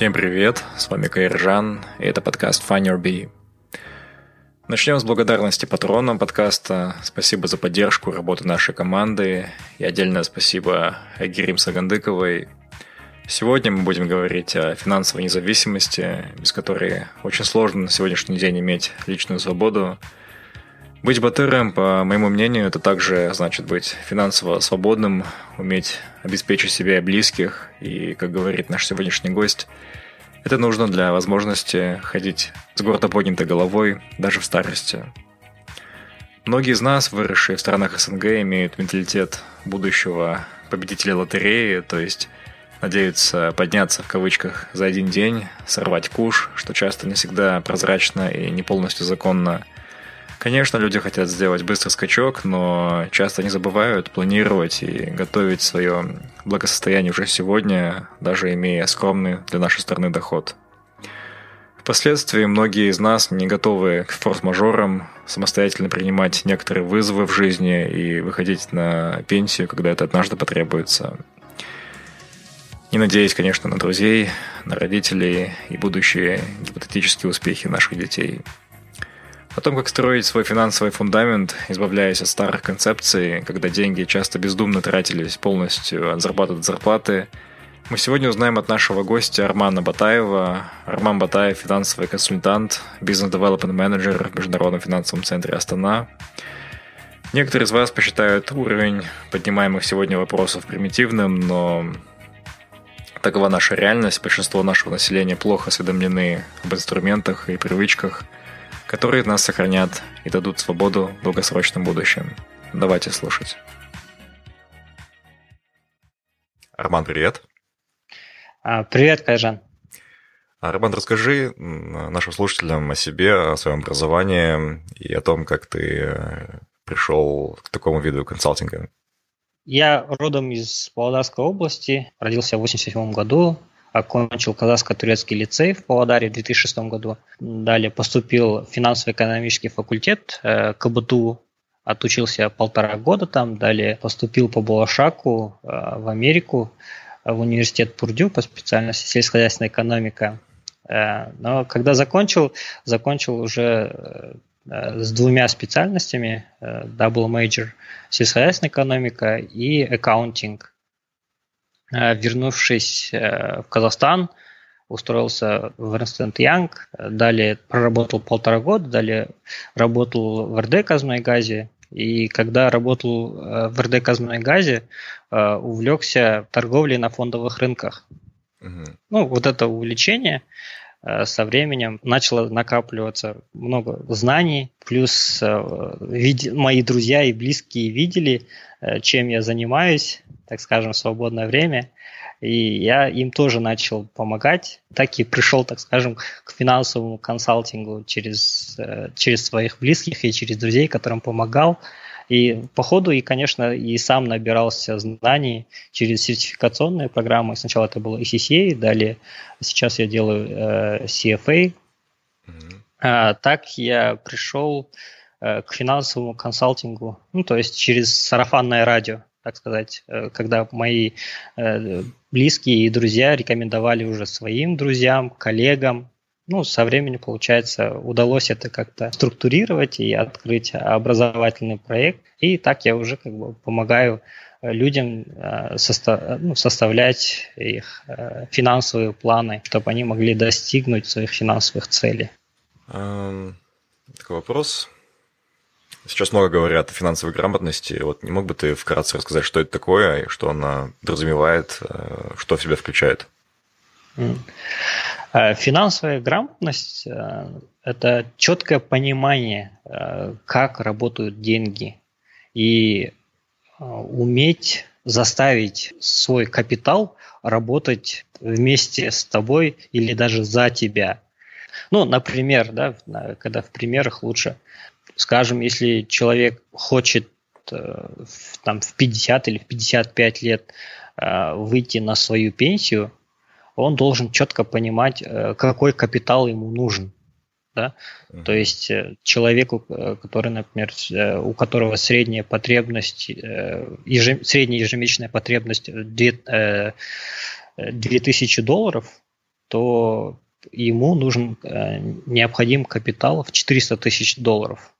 Всем привет, с вами Кайржан, и это подкаст Find Your Bee. Начнем с благодарности патронам подкаста. Спасибо за поддержку работы нашей команды. И отдельное спасибо Агирим Сагандыковой. Сегодня мы будем говорить о финансовой независимости, без которой очень сложно на сегодняшний день иметь личную свободу – быть батыром, по моему мнению, это также значит быть финансово свободным, уметь обеспечить себя и близких. И, как говорит наш сегодняшний гость, это нужно для возможности ходить с гордо поднятой головой даже в старости. Многие из нас, выросшие в странах СНГ, имеют менталитет будущего победителя лотереи, то есть надеются подняться в кавычках за один день, сорвать куш, что часто не всегда прозрачно и не полностью законно – Конечно, люди хотят сделать быстрый скачок, но часто не забывают планировать и готовить свое благосостояние уже сегодня, даже имея скромный для нашей страны доход. Впоследствии многие из нас не готовы к форс-мажорам, самостоятельно принимать некоторые вызовы в жизни и выходить на пенсию, когда это однажды потребуется. Не надеясь, конечно, на друзей, на родителей и будущие гипотетические успехи наших детей – о том, как строить свой финансовый фундамент, избавляясь от старых концепций, когда деньги часто бездумно тратились полностью от зарплаты до зарплаты, мы сегодня узнаем от нашего гостя Армана Батаева. Арман Батаев – финансовый консультант, бизнес-девелопмент менеджер в Международном финансовом центре Астана. Некоторые из вас посчитают уровень поднимаемых сегодня вопросов примитивным, но такова наша реальность. Большинство нашего населения плохо осведомлены об инструментах и привычках – которые нас сохранят и дадут свободу в долгосрочном будущем. Давайте слушать. Арман, привет. А, привет, Кайжан. Арман, расскажи нашим слушателям о себе, о своем образовании и о том, как ты э, пришел к такому виду консалтинга. Я родом из Павлодарской области, родился в 87 году, окончил казахско-турецкий лицей в Павлодаре в 2006 году. Далее поступил в финансово-экономический факультет э, КБТУ, отучился полтора года там. Далее поступил по Балашаку э, в Америку, в университет Пурдю по специальности сельскохозяйственная экономика. Э, но когда закончил, закончил уже с двумя специальностями, double major сельскохозяйственная экономика и accounting. Э, вернувшись э, в Казахстан, устроился в Эрнстенд Янг, далее проработал полтора года, далее работал в РД Казмайгазе, и когда работал э, в РД Казмайгазе, увлекся торговлей на фондовых рынках. Угу. Ну, вот это увлечение со временем начало накапливаться много знаний, плюс мои друзья и близкие видели, чем я занимаюсь, так скажем, в свободное время. И я им тоже начал помогать. Так и пришел, так скажем, к финансовому консалтингу через, э, через своих близких и через друзей, которым помогал. И по ходу, и, конечно, и сам набирался знаний через сертификационные программы. Сначала это было ECCA, далее сейчас я делаю э, CFA. Mm-hmm. А, так я пришел э, к финансовому консалтингу, ну, то есть через сарафанное радио так сказать, э, когда мои э, близкие и друзья рекомендовали уже своим друзьям, коллегам, ну, со временем, получается, удалось это как-то структурировать и открыть образовательный проект. И так я уже как бы помогаю людям состав, ну, составлять их финансовые планы, чтобы они могли достигнуть своих финансовых целей. Такой вопрос. Сейчас много говорят о финансовой грамотности. Вот не мог бы ты вкратце рассказать, что это такое, и что она подразумевает, э, что в себя включает? Э, финансовая грамотность э, – это четкое понимание, как работают деньги, и уметь заставить свой капитал работать вместе с тобой или даже за тебя. Ну, например, да, когда в примерах лучше – скажем, если человек хочет э, там, в 50 или в 55 лет э, выйти на свою пенсию, он должен четко понимать, э, какой капитал ему нужен. Да? Uh-huh. То есть человеку, который, например, у которого средняя потребность, ежем, средняя ежемесячная потребность 2, 2000 долларов, то ему нужен необходим капитал в 400 тысяч долларов.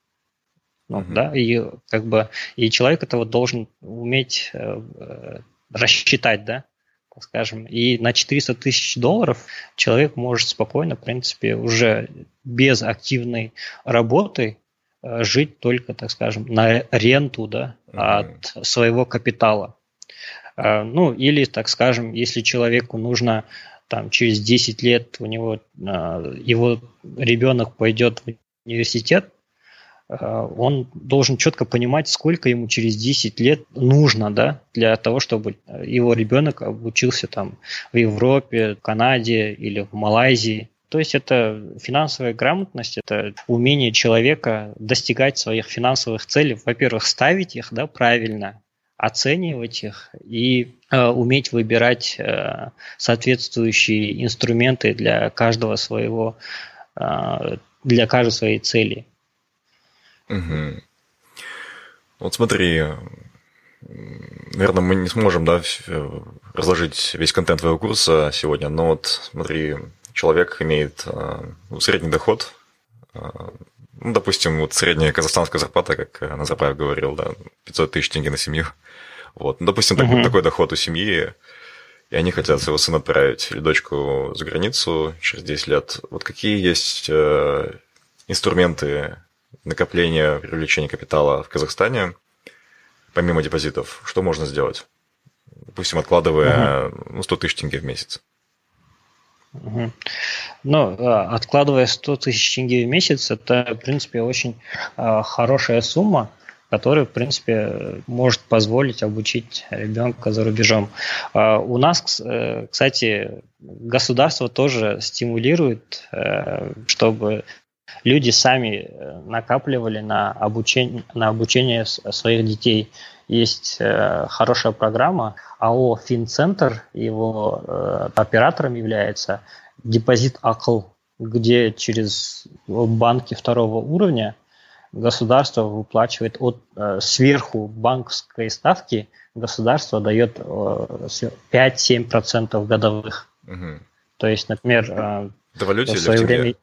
Ну, uh-huh. да, и как бы и человек этого должен уметь э, э, рассчитать, да, так скажем. И на 400 тысяч долларов человек может спокойно, в принципе, уже без активной работы э, жить только, так скажем, на ренту, да, uh-huh. от своего капитала. Э, ну, или, так скажем, если человеку нужно там через 10 лет у него э, его ребенок пойдет в университет, он должен четко понимать, сколько ему через 10 лет нужно, да, для того, чтобы его ребенок обучился там в Европе, Канаде или в Малайзии. То есть это финансовая грамотность, это умение человека достигать своих финансовых целей. Во-первых, ставить их да, правильно, оценивать их и э, уметь выбирать э, соответствующие инструменты для каждого своего, э, для каждой своей цели. Угу. Вот смотри, наверное, мы не сможем, да, разложить весь контент твоего курса сегодня, но вот смотри, человек имеет а, ну, средний доход, а, ну, допустим, вот средняя казахстанская зарплата, как Назарбаев говорил, да, 500 тысяч тенге на семью. Вот, ну, допустим, угу. такой, такой доход у семьи, и они хотят своего сына отправить или дочку за границу через 10 лет. Вот какие есть э, инструменты накопления, привлечения капитала в Казахстане, помимо депозитов, что можно сделать? Допустим, откладывая угу. ну, 100 тысяч тенге в месяц. Угу. Ну, а, откладывая 100 тысяч тенге в месяц, это, в принципе, очень а, хорошая сумма, которая, в принципе, может позволить обучить ребенка за рубежом. А, у нас, э, кстати, государство тоже стимулирует, э, чтобы люди сами э, накапливали на обучение, на обучение своих детей. Есть э, хорошая программа, АО «Финцентр», его э, оператором является депозит АКЛ, где через банки второго уровня государство выплачивает от сверху банковской ставки, государство дает 5-7% годовых. Угу. То есть, например, в валюте в свое время...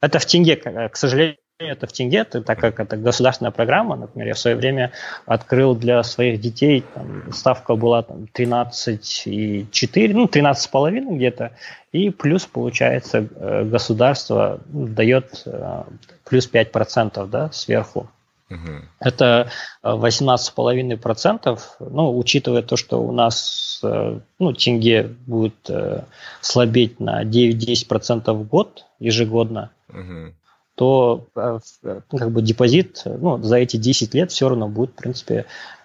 Это в тенге, к сожалению, это в тенге, так как это государственная программа, например, я в свое время открыл для своих детей, там, ставка была там 13,4, ну, 13,5 где-то, и плюс, получается, э, государство дает э, плюс 5% да, сверху. Угу. Это 18,5%, ну, учитывая то, что у нас э, ну, тенге будет слабеть на 9-10% в год ежегодно, угу. то э, как бы депозит ну, за эти 10 лет все равно будет, в принципе,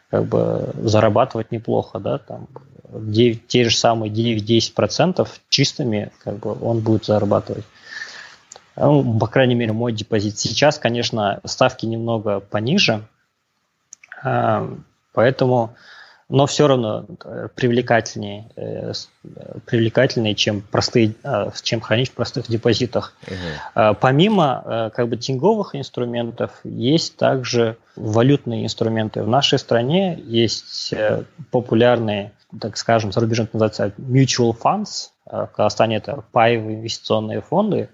как бы зарабатывать неплохо, да, там 9, те же самые 9-10% чистыми как бы он будет зарабатывать. Ну, по крайней мере, мой депозит. Сейчас, конечно, ставки немного пониже, э, поэтому но все равно э, привлекательнее, э, э, привлекательнее, чем простые, чем хранить в простых депозитах. Угу. Помимо как бы тенговых инструментов есть также валютные инструменты. В нашей стране есть популярные, так скажем, за рубежом называется mutual funds, в Казахстане это паевые инвестиционные фонды,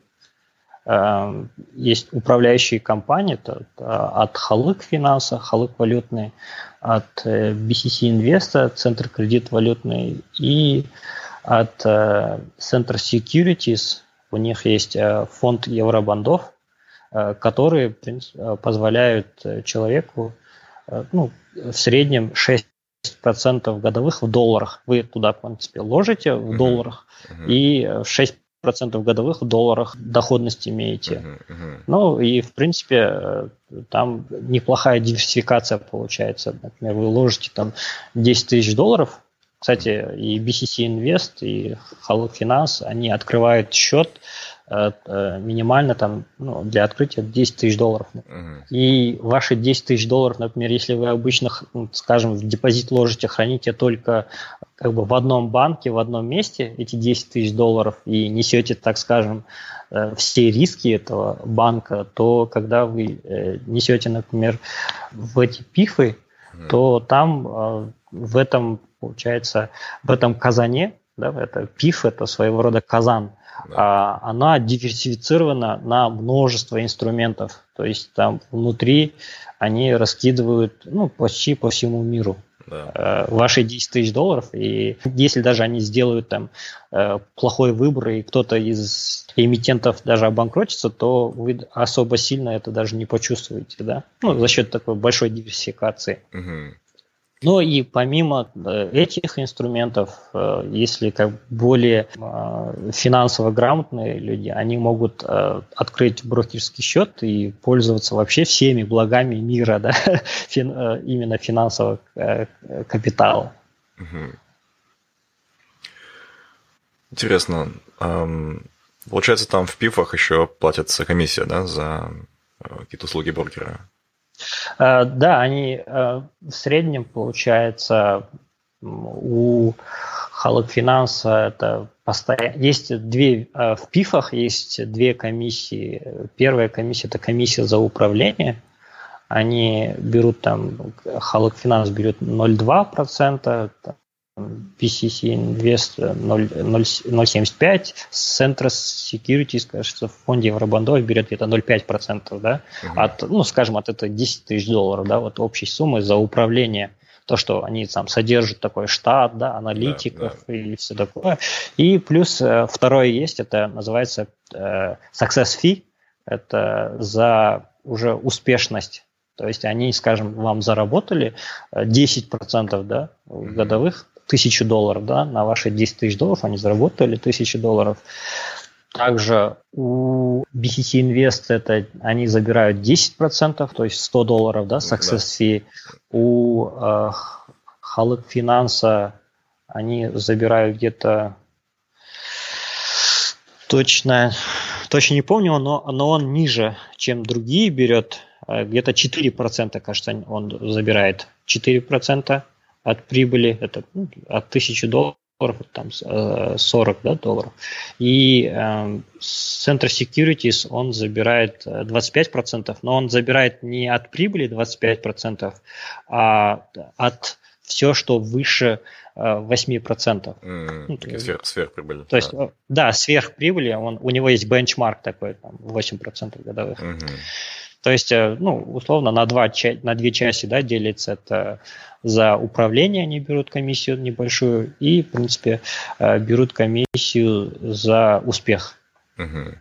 есть управляющие компании это, от Халык финанса, Халык валютный, от BCC Инвеста, Центр кредит валютный и от Center Securities. У них есть фонд евробандов, которые позволяют человеку ну, в среднем 6% годовых в долларах. Вы туда, в принципе, ложите в uh-huh. долларах uh-huh. и 6% годовых в долларах доходность имеете. Uh-huh. Uh-huh. Ну и, в принципе, там неплохая диверсификация получается. Например, вы ложите там 10 тысяч долларов, кстати, и BCC Invest, и Haluk Finance, они открывают счет Э, минимально там ну, для открытия 10 тысяч долларов. Uh-huh. И ваши 10 тысяч долларов, например, если вы обычно, ну, скажем, в депозит ложите, храните только как бы в одном банке, в одном месте эти 10 тысяч долларов и несете, так скажем, э, все риски этого банка, то когда вы э, несете, например, в эти пифы, uh-huh. то там в этом, получается, в этом казане, да, это пиф, это своего рода казан, да. а, она диверсифицирована на множество инструментов. То есть там внутри они раскидывают ну, почти по всему миру да. Э, ваши 10 тысяч долларов. И если даже они сделают там э, плохой выбор, и кто-то из эмитентов даже обанкротится, то вы особо сильно это даже не почувствуете, да? Ну, за счет такой большой диверсификации. Угу. Но и помимо э, этих инструментов, э, если как более э, финансово грамотные люди, они могут открыть брокерский счет и пользоваться вообще всеми благами мира, да, именно финансового капитала. Интересно. Получается, там в ПИФах еще платится комиссия, да, за какие-то услуги брокера? Э, да, они э, в среднем, получается, у Халок Финанса это постоянно... Есть две... Э, в ПИФах есть две комиссии. Первая комиссия – это комиссия за управление. Они берут там... Халок Финанс берет 0,2%, PCC Invest 0,75, Centros Securities, кажется, в фонде Евробандов берет где-то 0,5%, да, угу. от, ну, скажем, от этого 10 тысяч долларов, да, вот общей суммы за управление то, что они там содержат такой штат, да, аналитиков да, да. и все такое. И плюс э, второе есть, это называется э, success fee, это за уже успешность. То есть они, скажем, вам заработали 10% да, годовых, тысячу долларов, да, на ваши 10 тысяч долларов они заработали тысячу долларов. Также у BCC Invest это они забирают 10%, то есть 100 долларов, да, success fee. У э, Халык Финанса они забирают где-то точно, точно не помню, но, но он ниже, чем другие берет. Э, где-то 4%, кажется, он забирает. 4% от прибыли, это ну, от 1000 долларов, там 40 э, да, долларов. И э, Center Securities, он забирает 25%, но он забирает не от прибыли 25%, а от все, что выше 8%. Mm, ну, сверх, сверхприбыли. То есть, да, да сверхприбыли, он, у него есть бенчмарк такой, там, 8% годовых. Mm-hmm. То есть, э, ну, условно, на, два, на две части да, делится это за управление они берут комиссию небольшую и, в принципе, э, берут комиссию за успех. Угу.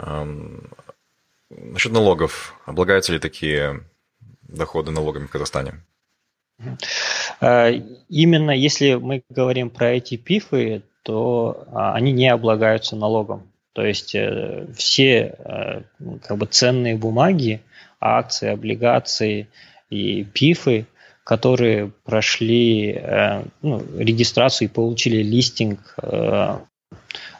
Um, насчет налогов. Облагаются ли такие доходы налогами в Казахстане? Э, именно если мы говорим про эти пифы, то а, они не облагаются налогом. То есть э, все как бы ценные бумаги, акции, облигации, и пифы, которые прошли э, ну, регистрацию и получили листинг э,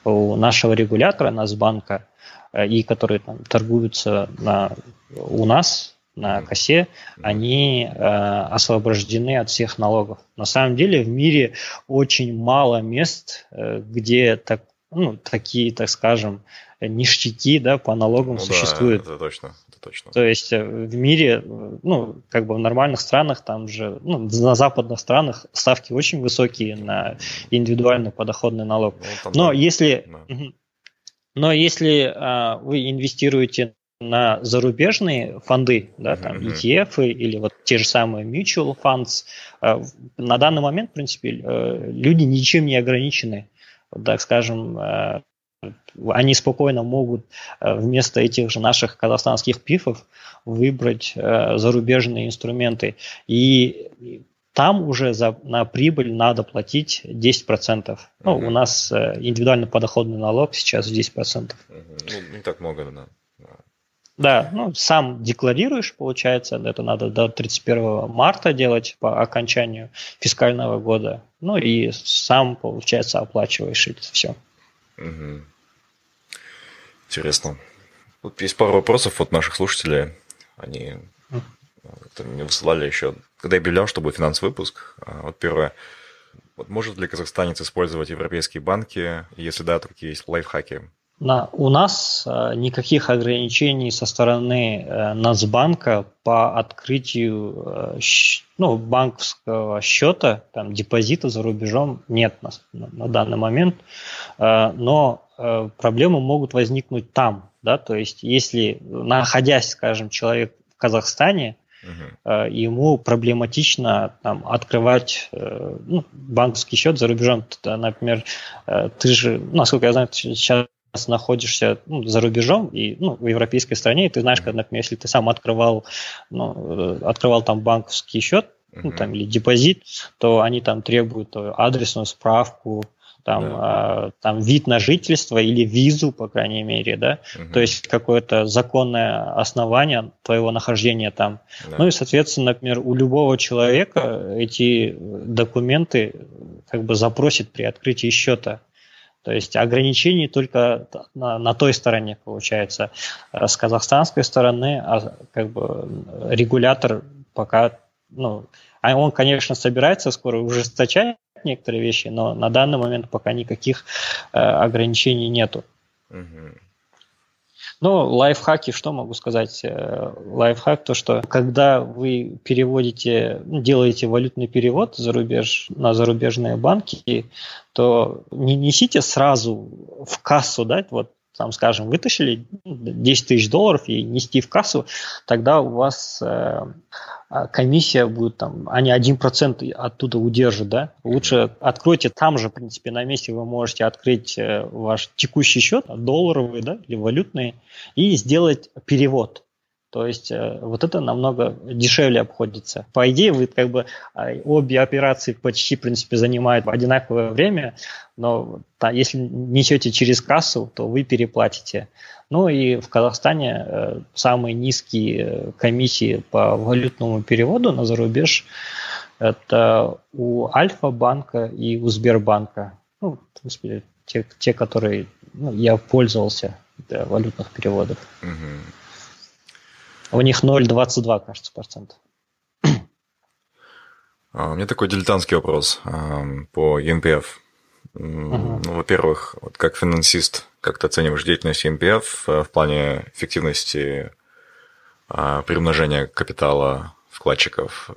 у нашего регулятора, Насбанка, э, и которые там, торгуются на, у нас на косе, они э, освобождены от всех налогов. На самом деле в мире очень мало мест, э, где так, ну, такие, так скажем, ништяки да, по налогам ну, существуют. Да, это точно это точно. То есть э, в мире, ну, как бы в нормальных странах, там же, ну, на западных странах ставки очень высокие на индивидуальный подоходный налог. Ну, Но да. если... Да. Но если а, вы инвестируете на зарубежные фонды, да, там uh-huh. ETF или вот те же самые mutual funds, а, на данный момент, в принципе, э, люди ничем не ограничены. Так скажем, э, они спокойно могут э, вместо этих же наших казахстанских пифов выбрать зарубежные инструменты. И там уже за, на прибыль надо платить 10%. Ну, uh-huh. у нас индивидуальный подоходный налог сейчас 10%. Uh-huh. Ну, не так много, да. Да, ну, сам декларируешь, получается, это надо до 31 марта делать по окончанию фискального года. Ну и сам, получается, оплачиваешь это все. Угу. Интересно. Тут есть пару вопросов от наших слушателей. Они это мне высылали еще, когда я объявлял, что будет финансовый выпуск. А, вот первое. Вот может ли казахстанец использовать европейские банки? Если да, то какие есть лайфхаки? На, у нас э, никаких ограничений со стороны э, Нацбанка по открытию э, ну, банковского счета, там, депозита за рубежом нет на, на данный момент, э, но э, проблемы могут возникнуть там. Да? То есть если, находясь, скажем, человек в Казахстане, Uh-huh. ему проблематично там, открывать э, ну, банковский счет за рубежом. Например, э, ты же, насколько я знаю, сейчас находишься ну, за рубежом и ну, в европейской стране, и ты знаешь, когда, например, если ты сам открывал, ну, э, открывал там банковский счет, uh-huh. ну, там, или депозит, то они там требуют адресную справку, там, да. а, там вид на жительство или визу, по крайней мере, да, угу. то есть какое-то законное основание твоего нахождения там. Да. Ну и, соответственно, например, у любого человека эти документы как бы запросит при открытии счета. То есть ограничений только на, на той стороне получается. С казахстанской стороны а как бы регулятор пока, ну, а он, конечно, собирается скоро ужесточать некоторые вещи, но на данный момент пока никаких э, ограничений нету. Угу. Ну, лайфхаки, что могу сказать? Э, лайфхак то, что когда вы переводите, ну, делаете валютный перевод за рубеж, на зарубежные банки, то не несите сразу в кассу, да, вот там, скажем, вытащили 10 тысяч долларов и нести в кассу, тогда у вас э, а комиссия будет там, они 1% оттуда удержат, да, лучше откройте там же, в принципе, на месте вы можете открыть э, ваш текущий счет, долларовый, да, или валютный, и сделать перевод. То есть э, вот это намного дешевле обходится. По идее, вы как бы а, обе операции почти, в принципе, занимают одинаковое время, но да, если несете через кассу, то вы переплатите. Ну и в Казахстане э, самые низкие э, комиссии по валютному переводу на зарубеж это у Альфа-банка и у Сбербанка. Ну, принципе, те, те которые ну, я пользовался для валютных переводов. Угу. У них 0,22, кажется, процента. А, у меня такой дилетантский вопрос а, по ENPF. Uh-huh. Ну, во-первых, вот как финансист, как ты оцениваешь деятельность ENPF э, в плане эффективности а, приумножения капитала вкладчиков?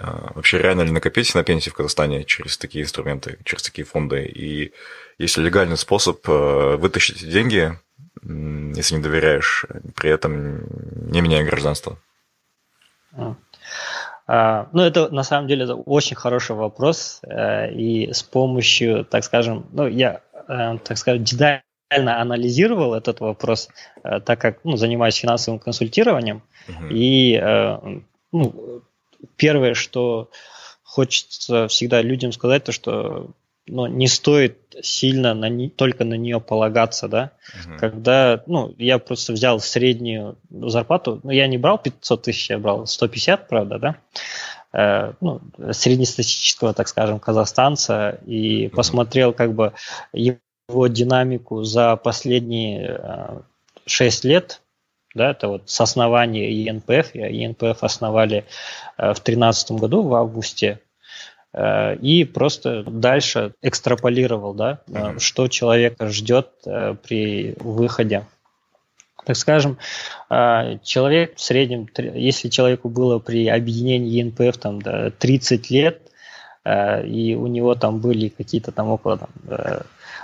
Вообще реально ли накопить на пенсии в Казахстане через такие инструменты, через такие фонды? И есть ли легальный способ э, вытащить деньги если не доверяешь, при этом не меняя гражданство? А, ну, это на самом деле очень хороший вопрос, э, и с помощью, так скажем, ну, я, э, так скажем, детально анализировал этот вопрос, э, так как ну, занимаюсь финансовым консультированием, uh-huh. и ну, первое, что хочется всегда людям сказать, то что но не стоит сильно на не, только на нее полагаться, да. Угу. Когда, ну, я просто взял среднюю зарплату, ну, я не брал 500 тысяч, я брал 150, правда, да, э, ну, среднестатистического, так скажем, казахстанца, и угу. посмотрел как бы его динамику за последние э, 6 лет, да, это вот с основания ИНПФ, ИНПФ основали э, в 2013 году, в августе, и просто дальше экстраполировал, да, mm-hmm. что человека ждет э, при выходе. Так скажем, человек в среднем, если человеку было при объединении ЕНПФ там, да, 30 лет, и у него там были какие-то там около там,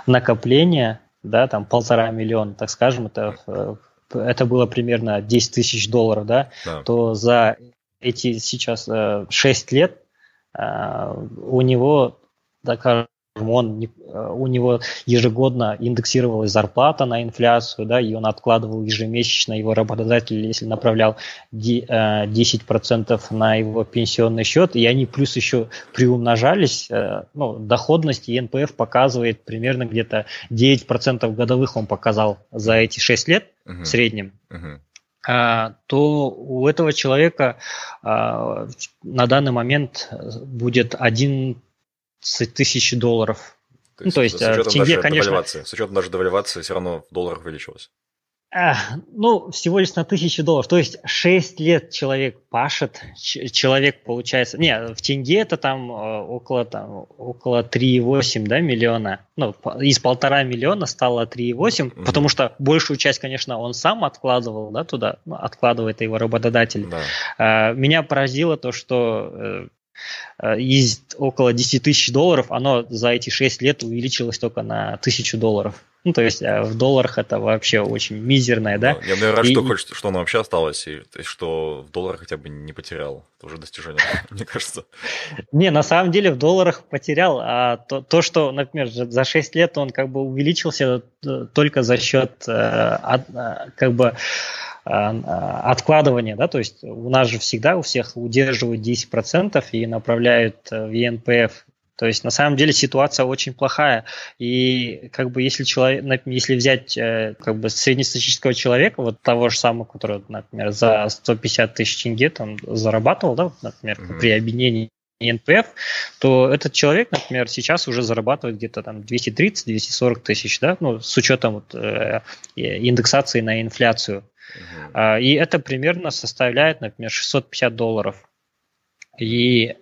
накопления, да, там полтора миллиона, так скажем, это, э, это было примерно 10 тысяч долларов, да, да. то за эти сейчас 6 лет у него, так он, э, у него ежегодно индексировалась зарплата на инфляцию, да, и он откладывал ежемесячно, его работодатель, если направлял 10% э, на его пенсионный счет, и они плюс еще приумножались, э, ну, доходность ЕНПФ показывает примерно где-то 9% годовых он показал за эти 6 лет uh-huh. в среднем. Uh-huh то у этого человека на данный момент будет один тысяч долларов. То есть, ну, то есть с учетом в тенге, конечно... С учетом даже девальвации все равно в долларах увеличилось. Ну, всего лишь на тысячу долларов. То есть 6 лет человек пашет, человек получается... Не, в тенге это там э, около, там, около 3,8 да, миллиона. Ну, из полтора миллиона стало 3,8, mm-hmm. потому что большую часть, конечно, он сам откладывал да, туда, ну, откладывает его работодатель. Да. А, меня поразило то, что э, Э, из около 10 тысяч долларов, оно за эти 6 лет увеличилось только на тысячу долларов. Ну, то есть э, в долларах это вообще очень мизерное, да? Я, наверное, рад, и... что, хоть, что оно вообще осталось, и что в долларах хотя бы не потерял. Это уже достижение, мне кажется. Не, на самом деле в долларах потерял, а то, то, что, например, за 6 лет он как бы увеличился э, только за счет как бы откладывания, да, то есть у нас же всегда у всех удерживают 10% и направляют э, в ЕНПФ. То есть на самом деле ситуация очень плохая. И как бы если человек, если взять э, как бы среднестатистического человека, вот того же самого, который, например, за 150 тысяч тенге там зарабатывал, да, например, mm-hmm. при объединении НПФ, то этот человек, например, сейчас уже зарабатывает где-то там 230-240 тысяч, да, ну, с учетом вот, э, индексации на инфляцию. Uh-huh. И это примерно составляет, например, 650 долларов. И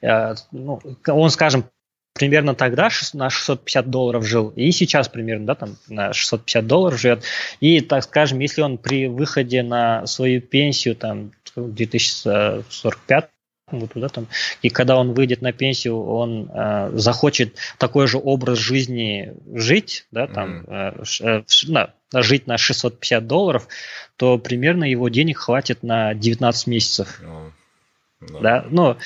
ну, он, скажем, примерно тогда на 650 долларов жил, и сейчас примерно, да, там на 650 долларов живет. И, так скажем, если он при выходе на свою пенсию, там, 2045 вот туда там. И когда он выйдет на пенсию, он э, захочет такой же образ жизни жить, да, там, mm-hmm. э, э, жить на 650 долларов, то примерно его денег хватит на 19 месяцев. Oh. Да. да, ну,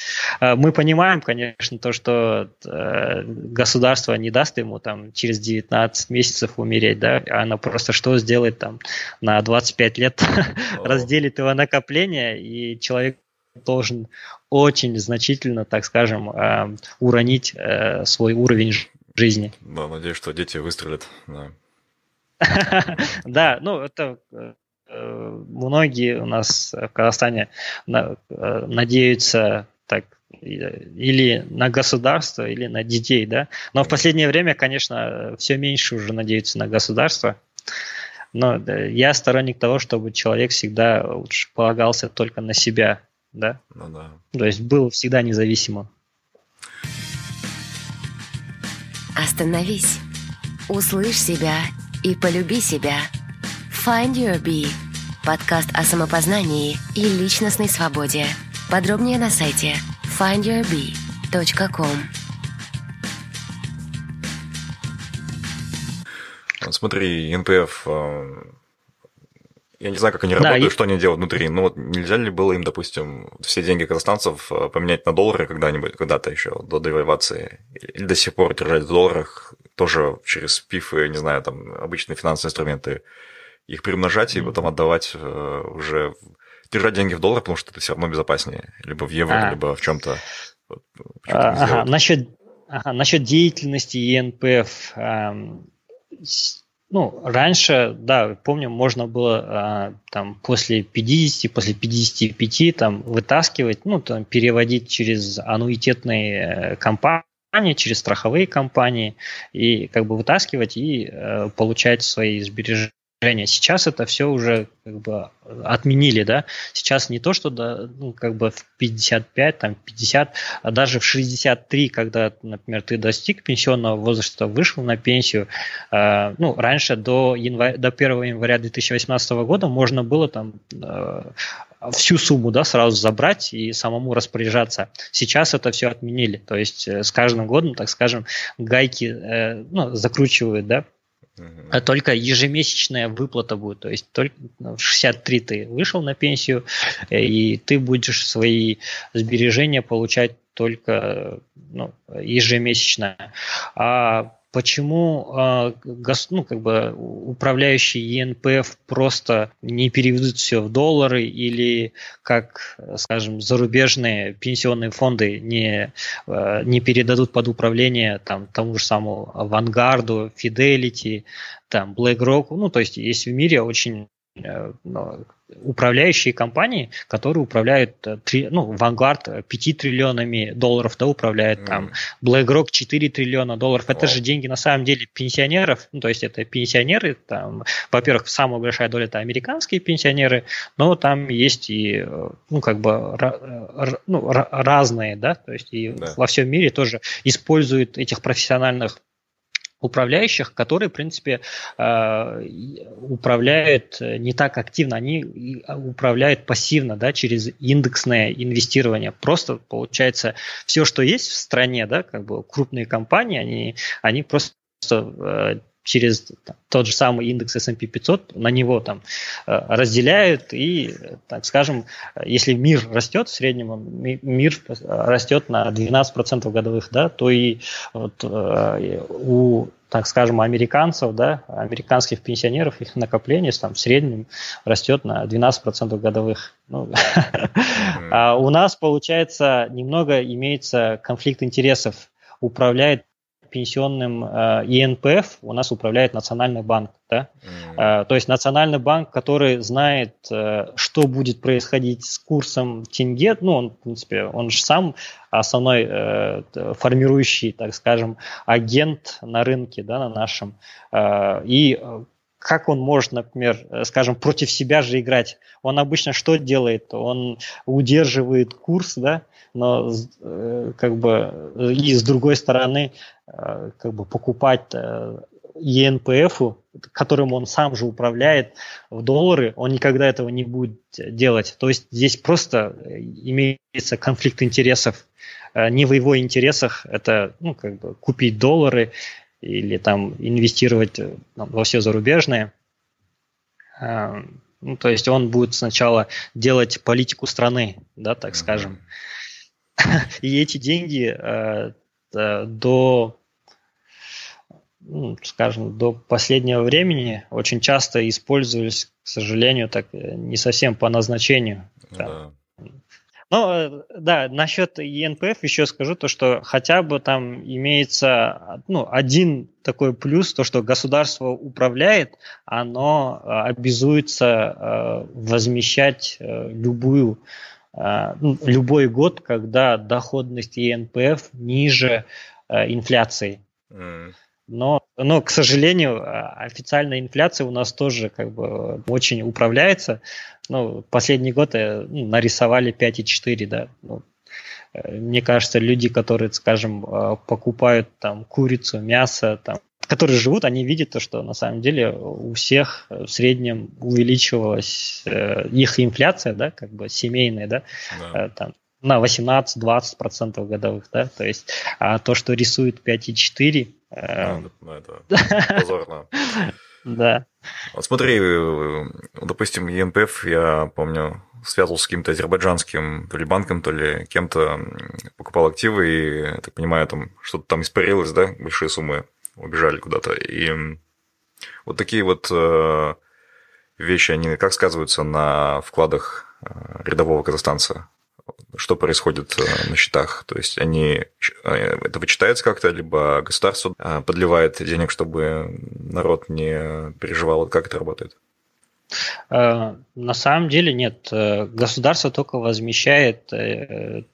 э, мы понимаем, конечно, то, что э, государство не даст ему там через 19 месяцев умереть, да, оно просто что сделает там на 25 лет, oh. разделит его накопление, и человек должен очень значительно, так скажем, э, уронить свой уровень жизни. Да, надеюсь, что дети выстрелят. Да, да ну это многие у нас в Казахстане надеются так или на государство, или на детей, да. Но в последнее время, конечно, все меньше уже надеются на государство. Но я сторонник того, чтобы человек всегда полагался только на себя, да? Ну да. То есть был всегда независимым. Остановись. Услышь себя и полюби себя. Find Your Bee. Подкаст о самопознании и личностной свободе. Подробнее на сайте findyourbee.com. Смотри, НПФ я не знаю, как они да, работают, и... что они делают внутри. Но вот нельзя ли было им, допустим, все деньги казахстанцев э, поменять на доллары когда-нибудь, когда-то еще, до девальвации? Или до сих пор держать в долларах, тоже через пифы, не знаю, там, обычные финансовые инструменты, их примножать и потом отдавать э, уже... Держать деньги в долларах, потому что это все равно безопаснее. Либо в евро, а. либо в чем-то. А, ага, насчет, ага, насчет деятельности ЕНПФ. Эм, ну, раньше, да, помню, можно было а, там после 50, после 55 там вытаскивать, ну, там переводить через аннуитетные э, компании, через страховые компании и как бы вытаскивать и э, получать свои сбережения Сейчас это все уже как бы отменили, да. Сейчас не то, что да, ну, как бы в 55, там 50, а даже в 63, когда, например, ты достиг пенсионного возраста, вышел на пенсию, э, ну, раньше до, января, до 1 января 2018 года можно было там э, всю сумму, да, сразу забрать и самому распоряжаться. Сейчас это все отменили, то есть э, с каждым годом, так скажем, гайки, э, ну, закручивают, да, а только ежемесячная выплата будет. То есть только в 63 ты вышел на пенсию, и ты будешь свои сбережения получать только ну, ежемесячно. А почему гос, ну, как бы управляющие ЕНПФ просто не переведут все в доллары или как, скажем, зарубежные пенсионные фонды не, э, не передадут под управление там, тому же самому Vanguard, Fidelity, там, BlackRock. Ну, то есть есть в мире очень ну, управляющие компании, которые управляют, э, ну, Vanguard 5 триллионами долларов, да, управляет mm. там, BlackRock 4 триллиона долларов. Это wow. же деньги на самом деле пенсионеров, ну, то есть это пенсионеры, там, во-первых, самая большая доля это американские пенсионеры, но там есть и, э, ну, как бы, ну, разные, да, то есть и да. во всем мире тоже используют этих профессиональных управляющих, которые, в принципе, э, управляют не так активно, они управляют пассивно, да, через индексное инвестирование. Просто получается все, что есть в стране, да, как бы крупные компании, они, они просто э, через там, тот же самый индекс S&P 500, на него там э, разделяют и, так скажем, если мир растет, в среднем мир растет на 12% годовых, да, то и вот, э, у так скажем, американцев, да, американских пенсионеров, их накопление там, в среднем растет на 12% годовых. Ну, а у нас, получается, немного имеется конфликт интересов. Управляет пенсионным э, у нас управляет Национальный банк. Да? Mm. Э, то есть Национальный банк, который знает, э, что будет происходить с курсом тенге, ну, он, в принципе, он же сам основной э, формирующий, так скажем, агент на рынке, да, на нашем. Э, и как он может, например, э, скажем, против себя же играть? Он обычно что делает? Он удерживает курс, да, но э, как бы и с другой стороны э, как бы покупать ЕНПФ, которым он сам же управляет в доллары, он никогда этого не будет делать. То есть здесь просто имеется конфликт интересов. Не в его интересах это ну, как бы купить доллары или там инвестировать э, во все зарубежное. Э, ну, то есть он будет сначала делать политику страны, да, так скажем. И эти деньги э, до, ну, скажем, до последнего времени очень часто использовались, к сожалению, так не совсем по назначению. Да. Ну, э, да, насчет ЕНПФ еще скажу то, что хотя бы там имеется ну, один такой плюс, то, что государство управляет, оно э, обязуется э, возмещать любую ну, любой год, когда доходность ЕНПФ ниже инфляции. Mm. Но, но, к сожалению, официальная инфляция у нас тоже как бы очень управляется. Ну, последний год э, ну, нарисовали 5,4, да. Ну, э, мне кажется, люди, которые, скажем, э, покупают там курицу, мясо, там, которые живут, они видят то, что на самом деле у всех в среднем увеличивалась э, их инфляция, да, как бы семейная, да, да. Э, там, на 18-20% годовых, да, то есть а то, что рисует 5,4... Э... Ну, это позорно. Да. Вот смотри, допустим, ЕНПФ, я помню, связывался с каким-то азербайджанским то ли банком, то ли кем-то, покупал активы, и, я так понимаю, там что-то там испарилось, да, большие суммы убежали куда-то. И вот такие вот э, вещи, они как сказываются на вкладах э, рядового казахстанца? Что происходит э, на счетах. То есть они э, это вычитается как-то, либо государство э, подливает денег, чтобы народ не переживал. Как это работает? На самом деле нет. Государство только возмещает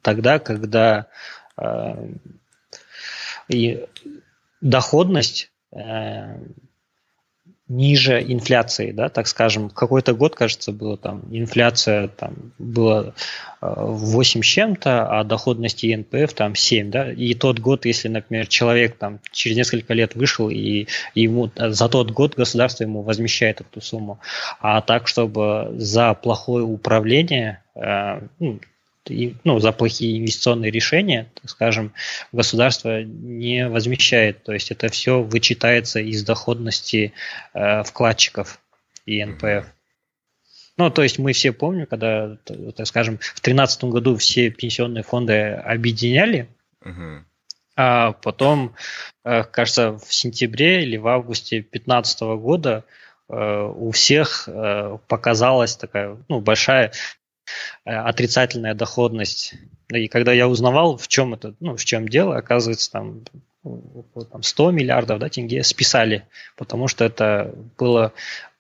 тогда, когда доходность ниже инфляции, да, так скажем. Какой-то год, кажется, было там инфляция там была 8 э, с чем-то, а доходность ЕНПФ там 7, да, и тот год, если, например, человек там через несколько лет вышел, и ему за тот год государство ему возмещает эту сумму, а так, чтобы за плохое управление, э, ну, ну, за плохие инвестиционные решения, так скажем, государство не возмещает. То есть это все вычитается из доходности э, вкладчиков и НПФ. Ну, то есть мы все помним, когда, так скажем, в 2013 году все пенсионные фонды объединяли, uh-huh. а потом, э, кажется, в сентябре или в августе 2015 года э, у всех э, показалась такая ну, большая отрицательная доходность. И когда я узнавал, в чем это, ну, в чем дело, оказывается, там там 100 миллиардов да, тенге списали, потому что это было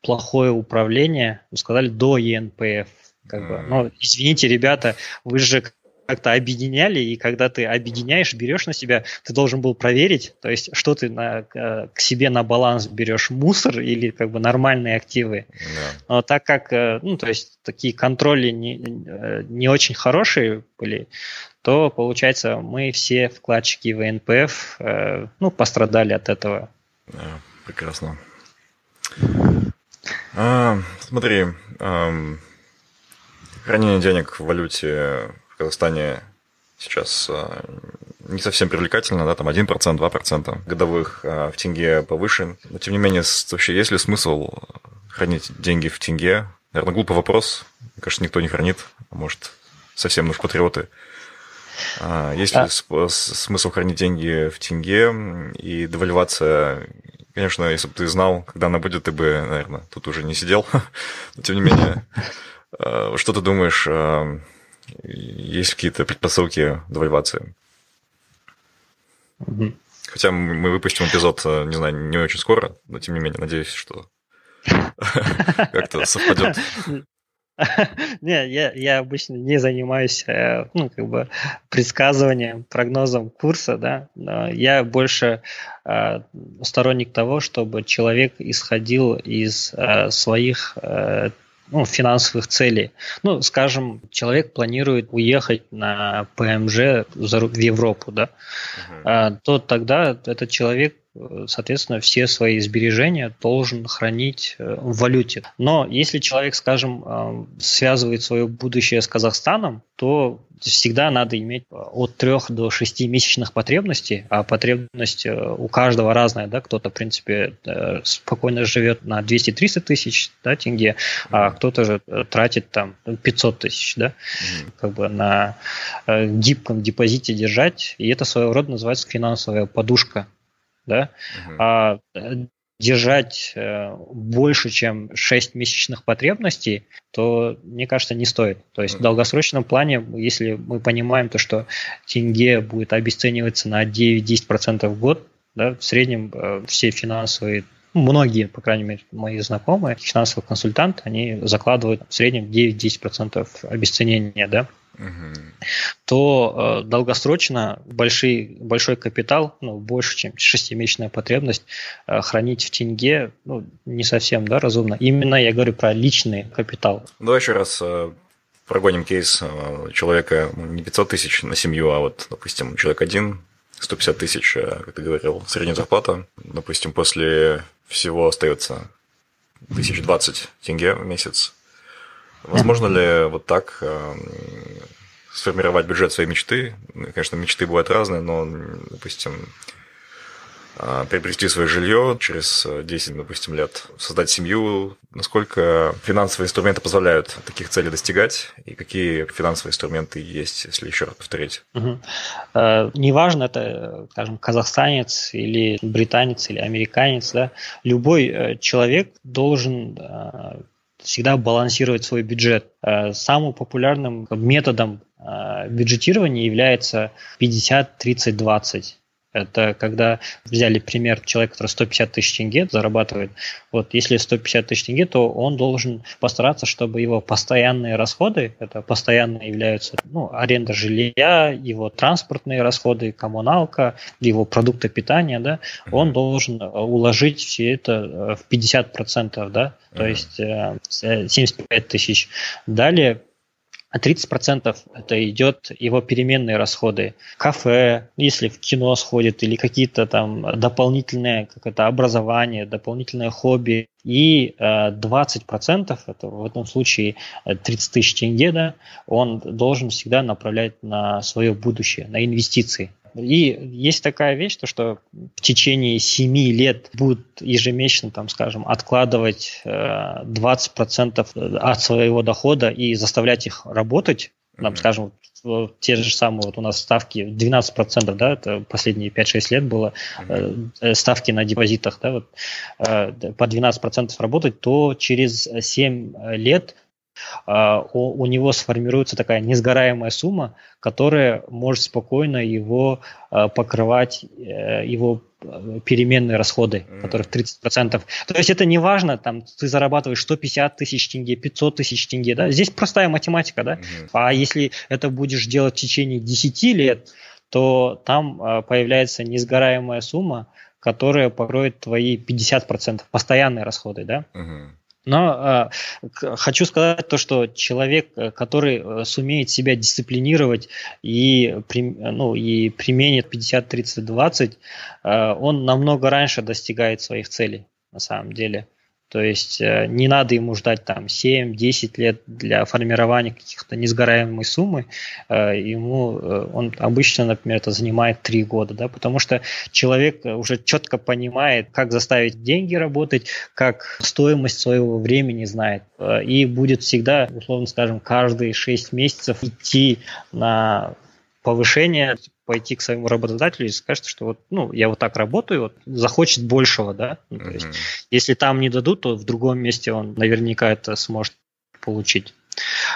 плохое управление, ну, сказали, до ЕНПФ. Как бы. Но извините, ребята, вы же как-то объединяли, и когда ты объединяешь, берешь на себя, ты должен был проверить, то есть что ты на, к себе на баланс берешь, мусор или как бы нормальные активы. Да. Но так как, э, ну, то есть такие контроли не, не очень хорошие были, то, получается, мы все вкладчики в НПФ, э, ну, пострадали от этого. Да, прекрасно. А, смотри, а, хранение денег в валюте Казахстане сейчас а, не совсем привлекательно, да, там 1%, 2% годовых а, в тенге повыше. Но, тем не менее, вообще есть ли смысл хранить деньги в тенге? Наверное, глупый вопрос. Мне кажется, никто не хранит. А может, совсем уж патриоты. А, есть ли а... смысл хранить деньги в тенге и девальвация Конечно, если бы ты знал, когда она будет, ты бы, наверное, тут уже не сидел. Но тем не менее, э, что ты думаешь, э, есть какие-то предпосылки девальвации? Хотя мы выпустим эпизод, э, не знаю, не очень скоро, но тем не менее, надеюсь, что как-то совпадет. Не, я, я обычно не занимаюсь э, ну, как бы предсказыванием, прогнозом курса, да. Но я больше э, сторонник того, чтобы человек исходил из э, своих э, ну, финансовых целей. Ну, скажем, человек планирует уехать на ПМЖ в Европу, да, uh-huh. то тогда этот человек соответственно, все свои сбережения должен хранить э, в валюте. Но если человек, скажем, связывает свое будущее с Казахстаном, то всегда надо иметь от 3 до 6 месячных потребностей, а потребность э, у каждого разная, да, кто-то, в принципе, спокойно живет на 200-300 тысяч да, тенге, а кто-то же тратит там 500 тысяч, да, как бы на гибком депозите держать, и это своего рода называется финансовая подушка да, а э, держать э, больше, чем 6 месячных потребностей, то, мне кажется, не стоит. То есть в долгосрочном плане, если мы понимаем то, что тенге будет обесцениваться на 9-10% в год, да, в среднем э, все финансовые многие, по крайней мере, мои знакомые, финансовые консультанты, они закладывают в среднем 9-10% обесценения, да, то э, долгосрочно большой, большой капитал, ну, больше, чем шестимесячная потребность, э, хранить в тенге ну, не совсем да, разумно. Именно я говорю про личный капитал. Давай еще раз э, прогоним кейс э, человека ну, не 500 тысяч на семью, а вот, допустим, человек один, 150 тысяч, э, как ты говорил, средняя зарплата. Допустим, после всего остается 1020 тенге в месяц Возможно ли вот так э, сформировать бюджет своей мечты? Конечно, мечты бывают разные, но, допустим, э, приобрести свое жилье через 10, допустим, лет, создать семью. Насколько финансовые инструменты позволяют таких целей достигать, и какие финансовые инструменты есть, если еще раз повторить? Угу. неважно, это, скажем, казахстанец или британец или американец, да, любой человек должен всегда балансировать свой бюджет. Э, самым популярным методом э, бюджетирования является 50-30-20. Это когда взяли пример человека, который 150 тысяч тенге зарабатывает. Вот если 150 тысяч тенге, то он должен постараться, чтобы его постоянные расходы, это постоянно являются ну, аренда жилья, его транспортные расходы, коммуналка, его продукты питания, да, он должен уложить все это в 50%, да, то есть 75 э, тысяч. Далее а 30% это идет его переменные расходы. Кафе, если в кино сходит, или какие-то там дополнительные, как это, образование, дополнительное хобби. И 20%, это в этом случае 30 тысяч тенге, да, он должен всегда направлять на свое будущее, на инвестиции. И есть такая вещь, то, что в течение 7 лет будут ежемесячно, там, скажем, откладывать 20% э, от своего дохода и заставлять их работать, там, скажем, те же самые вот у нас ставки 12%, да, это последние 5-6 лет было, э, ставки на депозитах, да, вот, э, по 12% работать, то через 7 лет у, у него сформируется такая несгораемая сумма, которая может спокойно его а, покрывать, э, его э, переменные расходы, mm. которых 30%. То есть это не важно, там, ты зарабатываешь 150 тысяч тенге, 500 тысяч тенге, да, здесь простая математика, да, mm-hmm. а если это будешь делать в течение 10 лет, то там а, появляется несгораемая сумма, которая покроет твои 50% постоянные расходы, да. Mm-hmm. Но э, хочу сказать то, что человек, э, который э, сумеет себя дисциплинировать и, ну, и применит 50-30-20, э, он намного раньше достигает своих целей на самом деле. То есть э, не надо ему ждать там 7-10 лет для формирования каких-то несгораемой суммы. Э, ему э, он обычно, например, это занимает 3 года, да, потому что человек уже четко понимает, как заставить деньги работать, как стоимость своего времени знает. И будет всегда, условно скажем, каждые 6 месяцев идти на повышение пойти к своему работодателю и скажет, что вот, ну, я вот так работаю, вот, захочет большего, да. Ну, то есть, если там не дадут, то в другом месте он наверняка это сможет получить.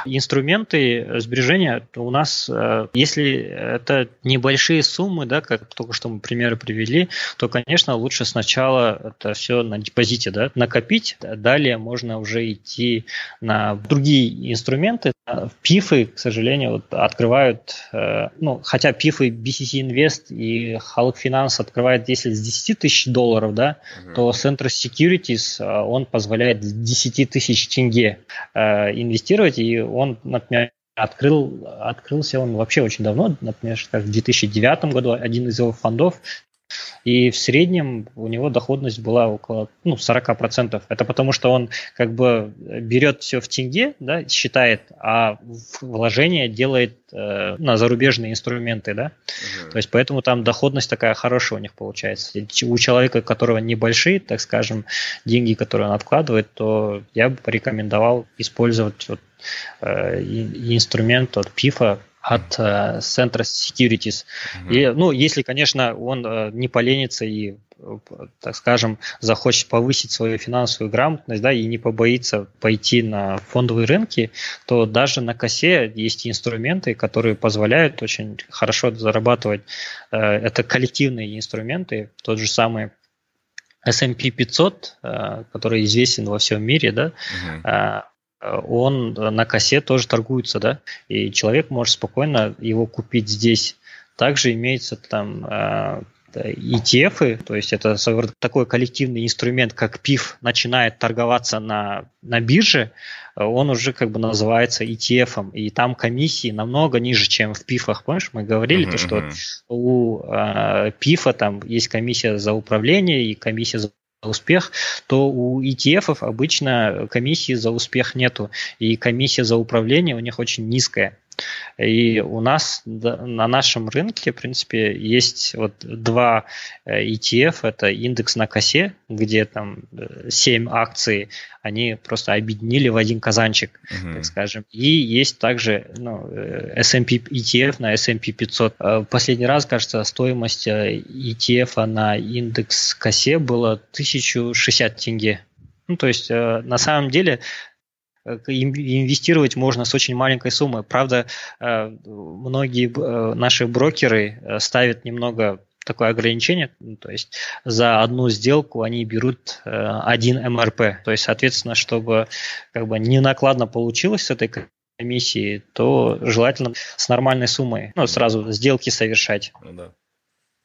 Инструменты сбережения у нас, э, если это небольшие суммы, да, как только что мы примеры привели, то, конечно, лучше сначала это все на депозите да, накопить, далее можно уже идти на другие инструменты. Пифы, к сожалению, вот открывают, э, ну, хотя пифы BCC Invest и Halk Finance открывают, если с 10 тысяч долларов, да, uh-huh. то Center Securities, э, он позволяет 10 тысяч тенге инвестировать, делать, и он, например, открыл, открылся он вообще очень давно, например, в 2009 году один из его фондов и в среднем у него доходность была около ну, 40%. Это потому, что он как бы берет все в тенге, да, считает, а вложение делает э, на зарубежные инструменты. Да? Угу. То есть поэтому там доходность такая хорошая у них получается. У человека, у которого небольшие, так скажем, деньги, которые он откладывает, то я бы порекомендовал использовать вот, инструмент от ПИФа, от э, Center Securities. Mm-hmm. И, ну, если, конечно, он э, не поленится и, э, так скажем, захочет повысить свою финансовую грамотность, да, и не побоится пойти на фондовые рынки, то даже на косе есть инструменты, которые позволяют очень хорошо зарабатывать. Э, это коллективные инструменты, тот же самый S&P 500, э, который известен во всем мире, да, uh-huh он на косе тоже торгуется, да, и человек может спокойно его купить здесь. Также имеется там ETF, то есть это такой коллективный инструмент, как PIF, начинает торговаться на, на бирже, он уже как бы называется ETF, и там комиссии намного ниже, чем в PIF. Помнишь, мы говорили, uh-huh, то, что у э, PIF там есть комиссия за управление и комиссия за успех, то у ETF обычно комиссии за успех нету, и комиссия за управление у них очень низкая. И у нас на нашем рынке, в принципе, есть вот два э, ETF. Это индекс на косе, где там 7 э, акций, они просто объединили в один казанчик, uh-huh. так скажем. И есть также ну, э, S&P ETF на S&P 500. Последний раз, кажется, стоимость ETF на индекс косе была 1060 тенге. Ну, то есть, на самом деле, Э, инвестировать можно с очень маленькой суммой. Правда, э, многие э, наши брокеры ставят немного такое ограничение, ну, то есть за одну сделку они берут один МРП. То есть, соответственно, чтобы как бы не накладно получилось с этой комиссии, то желательно с нормальной суммой, ну, сразу сделки совершать. Ну, да.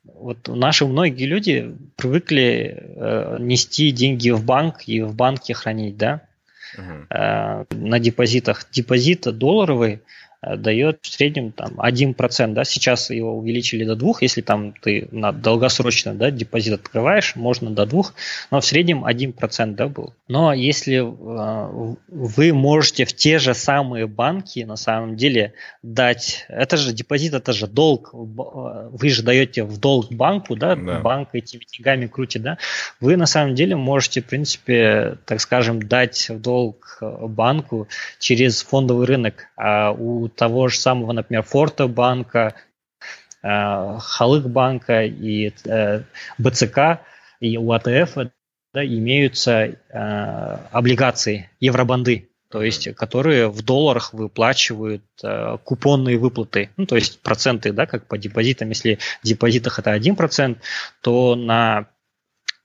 Вот наши многие люди привыкли э, нести деньги в банк и в банке хранить, да, uh-huh. на депозитах. Депозит долларовый дает в среднем там 1%, да, сейчас его увеличили до 2, если там ты на долгосрочно, да, депозит открываешь, можно до 2, но в среднем 1%, да, был. Но если э, вы можете в те же самые банки на самом деле дать, это же депозит, это же долг, э, вы же даете в долг банку, да, да. банк этими деньгами крутит, да, вы на самом деле можете, в принципе, так скажем, дать в долг банку через фондовый рынок, а у того же самого, например, Форта банка, э, Халык банка и э, БЦК и у АТФ да, имеются э, облигации, евробанды, то есть которые в долларах выплачивают э, купонные выплаты, ну, то есть проценты, да, как по депозитам. Если в депозитах это 1%, то на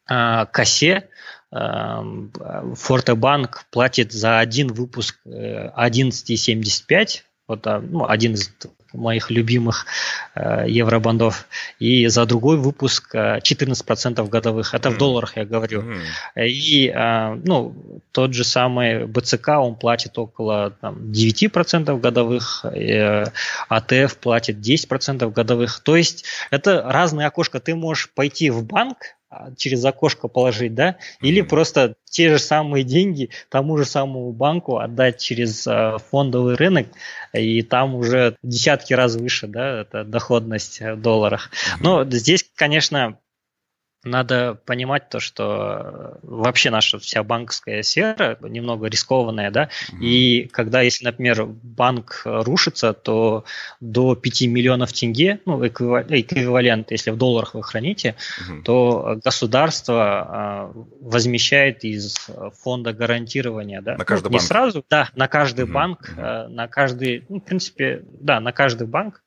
э, косе Фортебанк платит за один выпуск 11,75 вот, ну, один из моих любимых э, евробандов. И за другой выпуск э, 14% годовых. Это mm. в долларах я говорю. Mm. И э, ну, тот же самый БЦК, он платит около там, 9% годовых, э, АТФ платит 10% годовых. То есть это разные окошко. Ты можешь пойти в банк, через окошко положить, да, или mm-hmm. просто те же самые деньги тому же самому банку отдать через э, фондовый рынок, и там уже десятки раз выше, да, это доходность в долларах. Mm-hmm. Но здесь, конечно, надо понимать то, что вообще наша вся банковская сфера немного рискованная, да, mm-hmm. и когда, если, например, банк рушится, то до 5 миллионов тенге, ну, эквивалент, если в долларах вы храните, mm-hmm. то государство а, возмещает из фонда гарантирования, да. На каждый ну, не банк? сразу, да, на каждый mm-hmm. банк, mm-hmm. на каждый, ну, в принципе, да, на каждый банк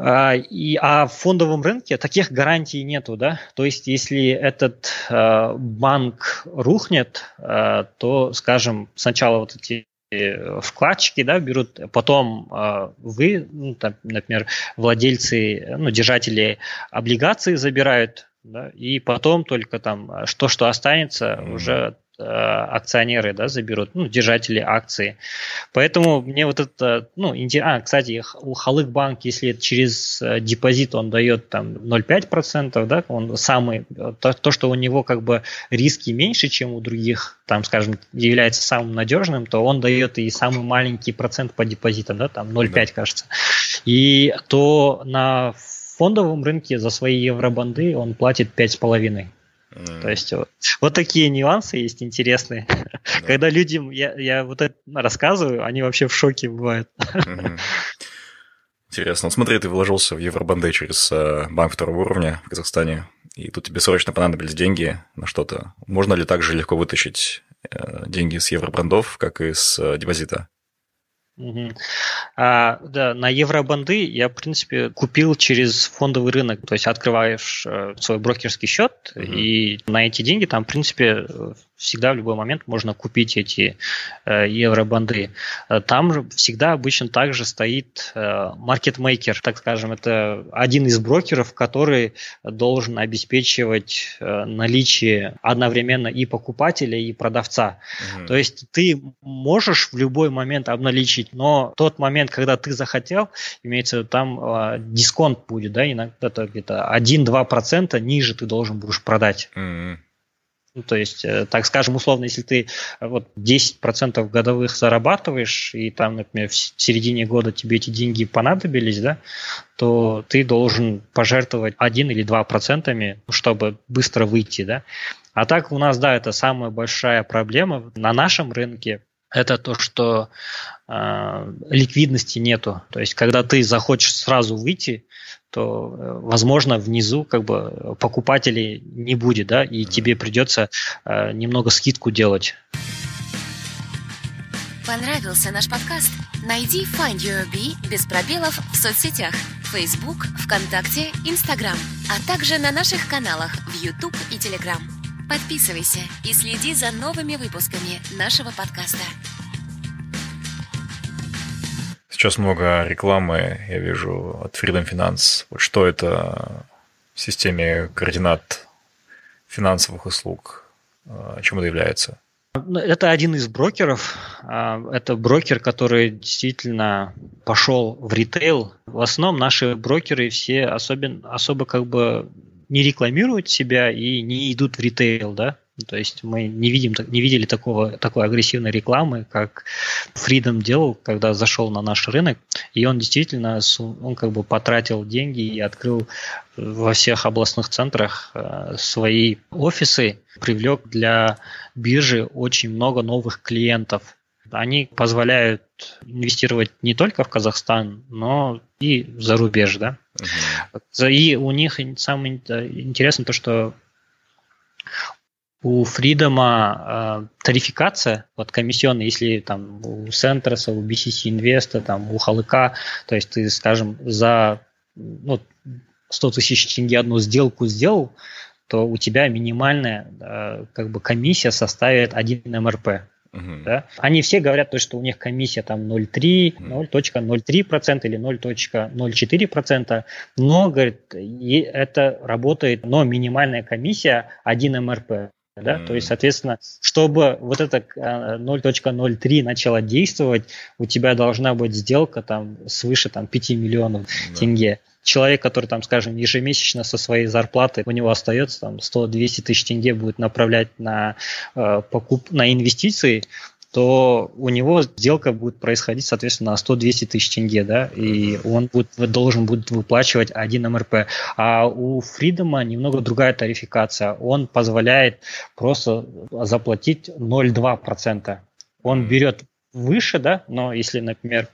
и, а в фондовом рынке таких гарантий нету, да. То есть, если этот э, банк рухнет, э, то, скажем, сначала вот эти вкладчики, да, берут, потом э, вы, ну, там, например, владельцы, ну, держатели облигаций забирают, да, и потом только там что что останется, mm-hmm. уже Э, акционеры да, заберут, ну, держатели акции. Поэтому мне вот это, ну, интересно, а, кстати, у Халык банк, если через э, депозит он дает там 0,5%, да, он самый, то, то, что у него как бы риски меньше, чем у других, там, скажем, является самым надежным, то он дает и самый маленький процент по депозитам, да, там 0,5, да. кажется. И то на фондовом рынке за свои евробанды он платит 5,5%. Mm. То есть вот, вот такие нюансы есть интересные. Yeah. Когда людям я, я вот это рассказываю, они вообще в шоке бывают. Mm-hmm. Интересно. Вот смотри, ты вложился в Евробанды через э, банк второго уровня в Казахстане, и тут тебе срочно понадобились деньги на что-то. Можно ли так же легко вытащить э, деньги с евробандов, как и с э, депозита? Угу. А, да, на евробанды я, в принципе, купил через фондовый рынок. То есть открываешь э, свой брокерский счет, угу. и на эти деньги там, в принципе, всегда в любой момент можно купить эти э, евробанды. Э, там же всегда обычно также стоит э, маркетмейкер, так скажем, это один из брокеров, который должен обеспечивать э, наличие одновременно и покупателя, и продавца. Угу. То есть ты можешь в любой момент обналичить, но тот момент, когда ты захотел, имеется там э, дисконт будет, да, иногда где-то 1-2% ниже ты должен будешь продать. Угу. Ну, то есть, э, так скажем, условно, если ты э, вот 10% годовых зарабатываешь, и там, например, в середине года тебе эти деньги понадобились, да, то ты должен пожертвовать 1 или 2%, чтобы быстро выйти, да. А так у нас, да, это самая большая проблема на нашем рынке, это то, что э, ликвидности нету. То есть, когда ты захочешь сразу выйти, то, э, возможно, внизу как бы покупателей не будет, да, и тебе придется э, немного скидку делать. Понравился наш подкаст? Найди Find Your Bee без пробелов в соцсетях Facebook, ВКонтакте, Instagram, а также на наших каналах в YouTube и Telegram. Подписывайся и следи за новыми выпусками нашего подкаста. Сейчас много рекламы, я вижу, от Freedom Finance. Вот что это в системе координат финансовых услуг? А, чем это является? Ну, это один из брокеров. А, это брокер, который действительно пошел в ритейл. В основном наши брокеры все особенно, особо как бы не рекламируют себя и не идут в ритейл, да. То есть мы не, видим, не видели такого, такой агрессивной рекламы, как Freedom делал, когда зашел на наш рынок. И он действительно, он как бы потратил деньги и открыл во всех областных центрах э, свои офисы, привлек для биржи очень много новых клиентов. Они позволяют инвестировать не только в Казахстан, но и за рубеж, да. Uh-huh. И у них самое интересное то, что у Фридома э, тарификация, вот комиссионная, если там у Сентроса, у BCC Инвеста, там у Халыка, то есть ты, скажем, за ну, 100 тысяч тенге одну сделку сделал, то у тебя минимальная э, как бы комиссия составит 1 МРП. Uh-huh. Да? Они все говорят, то, что у них комиссия там 0,3, 0.03% или 0.04%, но, говорит, это работает, но минимальная комиссия 1 МРП. Да? Mm. То есть, соответственно, чтобы вот это 0.03 а, начало действовать, у тебя должна быть сделка там свыше там, 5 миллионов mm. тенге. Человек, который там, скажем, ежемесячно со своей зарплаты, у него остается там 100-200 тысяч тенге будет направлять на, э, покуп, на инвестиции, то у него сделка будет происходить, соответственно, на 100-200 тысяч тенге, да, и он будет, должен будет выплачивать 1 МРП. А у Фридома немного другая тарификация. Он позволяет просто заплатить 0,2%. Он берет выше, да, но если, например,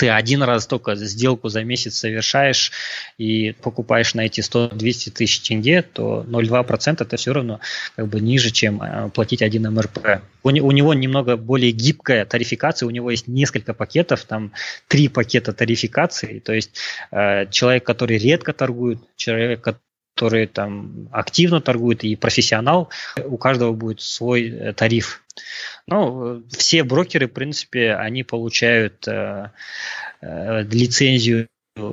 ты один раз только сделку за месяц совершаешь и покупаешь на эти 100-200 тысяч тенге, то 0,2% это все равно как бы ниже, чем э, платить 1 МРП. У, у него немного более гибкая тарификация, у него есть несколько пакетов, там три пакета тарификации, то есть э, человек, который редко торгует, человек, который там активно торгует и профессионал, у каждого будет свой э, тариф. Ну, все брокеры, в принципе, они получают э, э, лицензию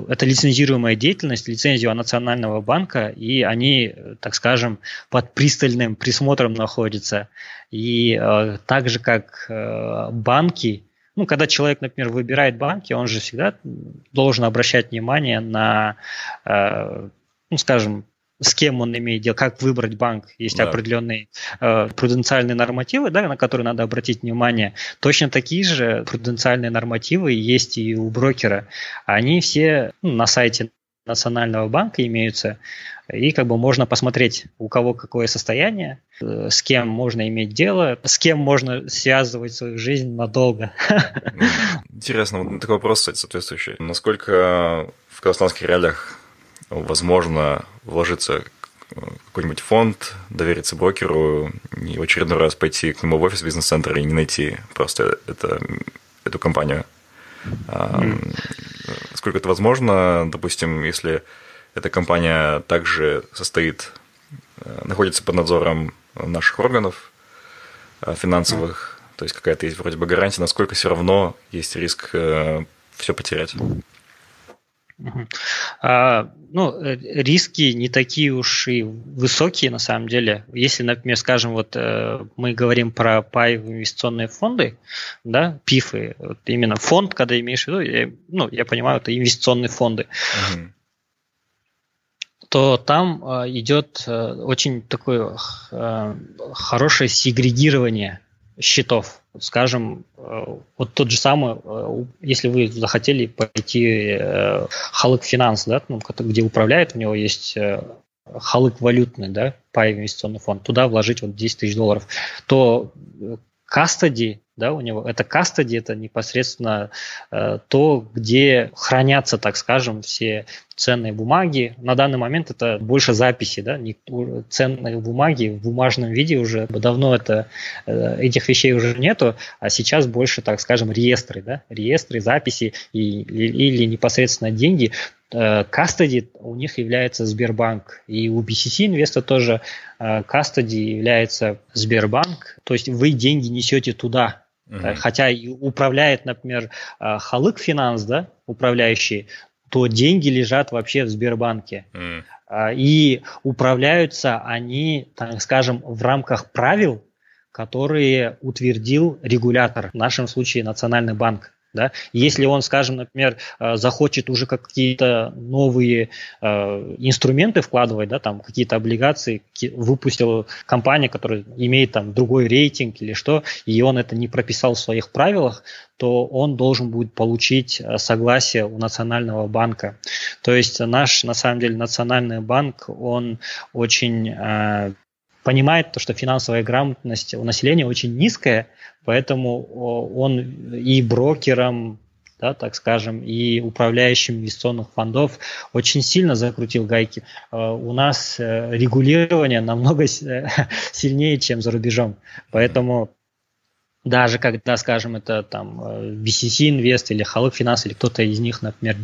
это лицензируемая деятельность, лицензию Национального банка, и они, так скажем, под пристальным присмотром находятся. И э, так же, как э, банки, ну, когда человек, например, выбирает банки, он же всегда должен обращать внимание на, э, ну, скажем, с кем он имеет дело, как выбрать банк. Есть да. определенные э, пруденциальные нормативы, да, на которые надо обратить внимание. Точно такие же пруденциальные нормативы есть и у брокера. Они все ну, на сайте Национального банка имеются, и как бы можно посмотреть, у кого какое состояние, э, с кем можно иметь дело, с кем можно связывать свою жизнь надолго. Интересно, вот такой вопрос, кстати, соответствующий. Насколько в казахстанских реалиях возможно вложиться в какой-нибудь фонд, довериться брокеру и в очередной раз пойти к нему в офис бизнес-центра и не найти просто это, эту компанию. Mm. Сколько это возможно, допустим, если эта компания также состоит, э, находится под надзором наших органов э, финансовых, mm. то есть какая-то есть вроде бы гарантия, насколько все равно есть риск э, все потерять. А, ну, э, риски не такие уж и высокие на самом деле. Если, например, скажем, вот э, мы говорим про пай инвестиционные фонды, да, ПИФы, вот именно фонд, когда имеешь в виду, я, ну, я понимаю, это инвестиционные фонды. Угу то там э, идет э, очень такое хорошее сегрегирование счетов. Скажем, э, вот тот же самый, э, если вы захотели пойти э, Халык Финанс, да, ну, где управляет, у него есть Халык валютный, да, по инвестиционный фонд, туда вложить вот 10 тысяч долларов, то кастади, да, у него. Это кастади, это непосредственно э, то, где хранятся, так скажем, все ценные бумаги. На данный момент это больше записи, да, не, ценные бумаги в бумажном виде уже. Давно это, э, этих вещей уже нету, а сейчас больше, так скажем, реестры, да, реестры, записи и, или непосредственно деньги. Кастади у них является Сбербанк, и у BCC Инвеста тоже. Кастади является Сбербанк, то есть вы деньги несете туда, Uh-huh. Хотя и управляет, например, Халык Финанс, да, управляющий, то деньги лежат вообще в Сбербанке. Mm. И управляются они, так скажем, в рамках правил, которые утвердил регулятор, в нашем случае Национальный банк. Да? Если он, скажем, например, э, захочет уже какие-то новые э, инструменты вкладывать, да, там какие-то облигации, выпустил компания, которая имеет там другой рейтинг или что, и он это не прописал в своих правилах, то он должен будет получить э, согласие у Национального банка. То есть наш, на самом деле, Национальный банк, он очень понимает то, что финансовая грамотность у населения очень низкая, поэтому он и брокерам, да, так скажем, и управляющим инвестиционных фондов очень сильно закрутил гайки. Э, у нас э, регулирование намного сильнее, чем за рубежом. Поэтому даже когда, скажем, это там BCC Invest или Халык Финанс или кто-то из них, например,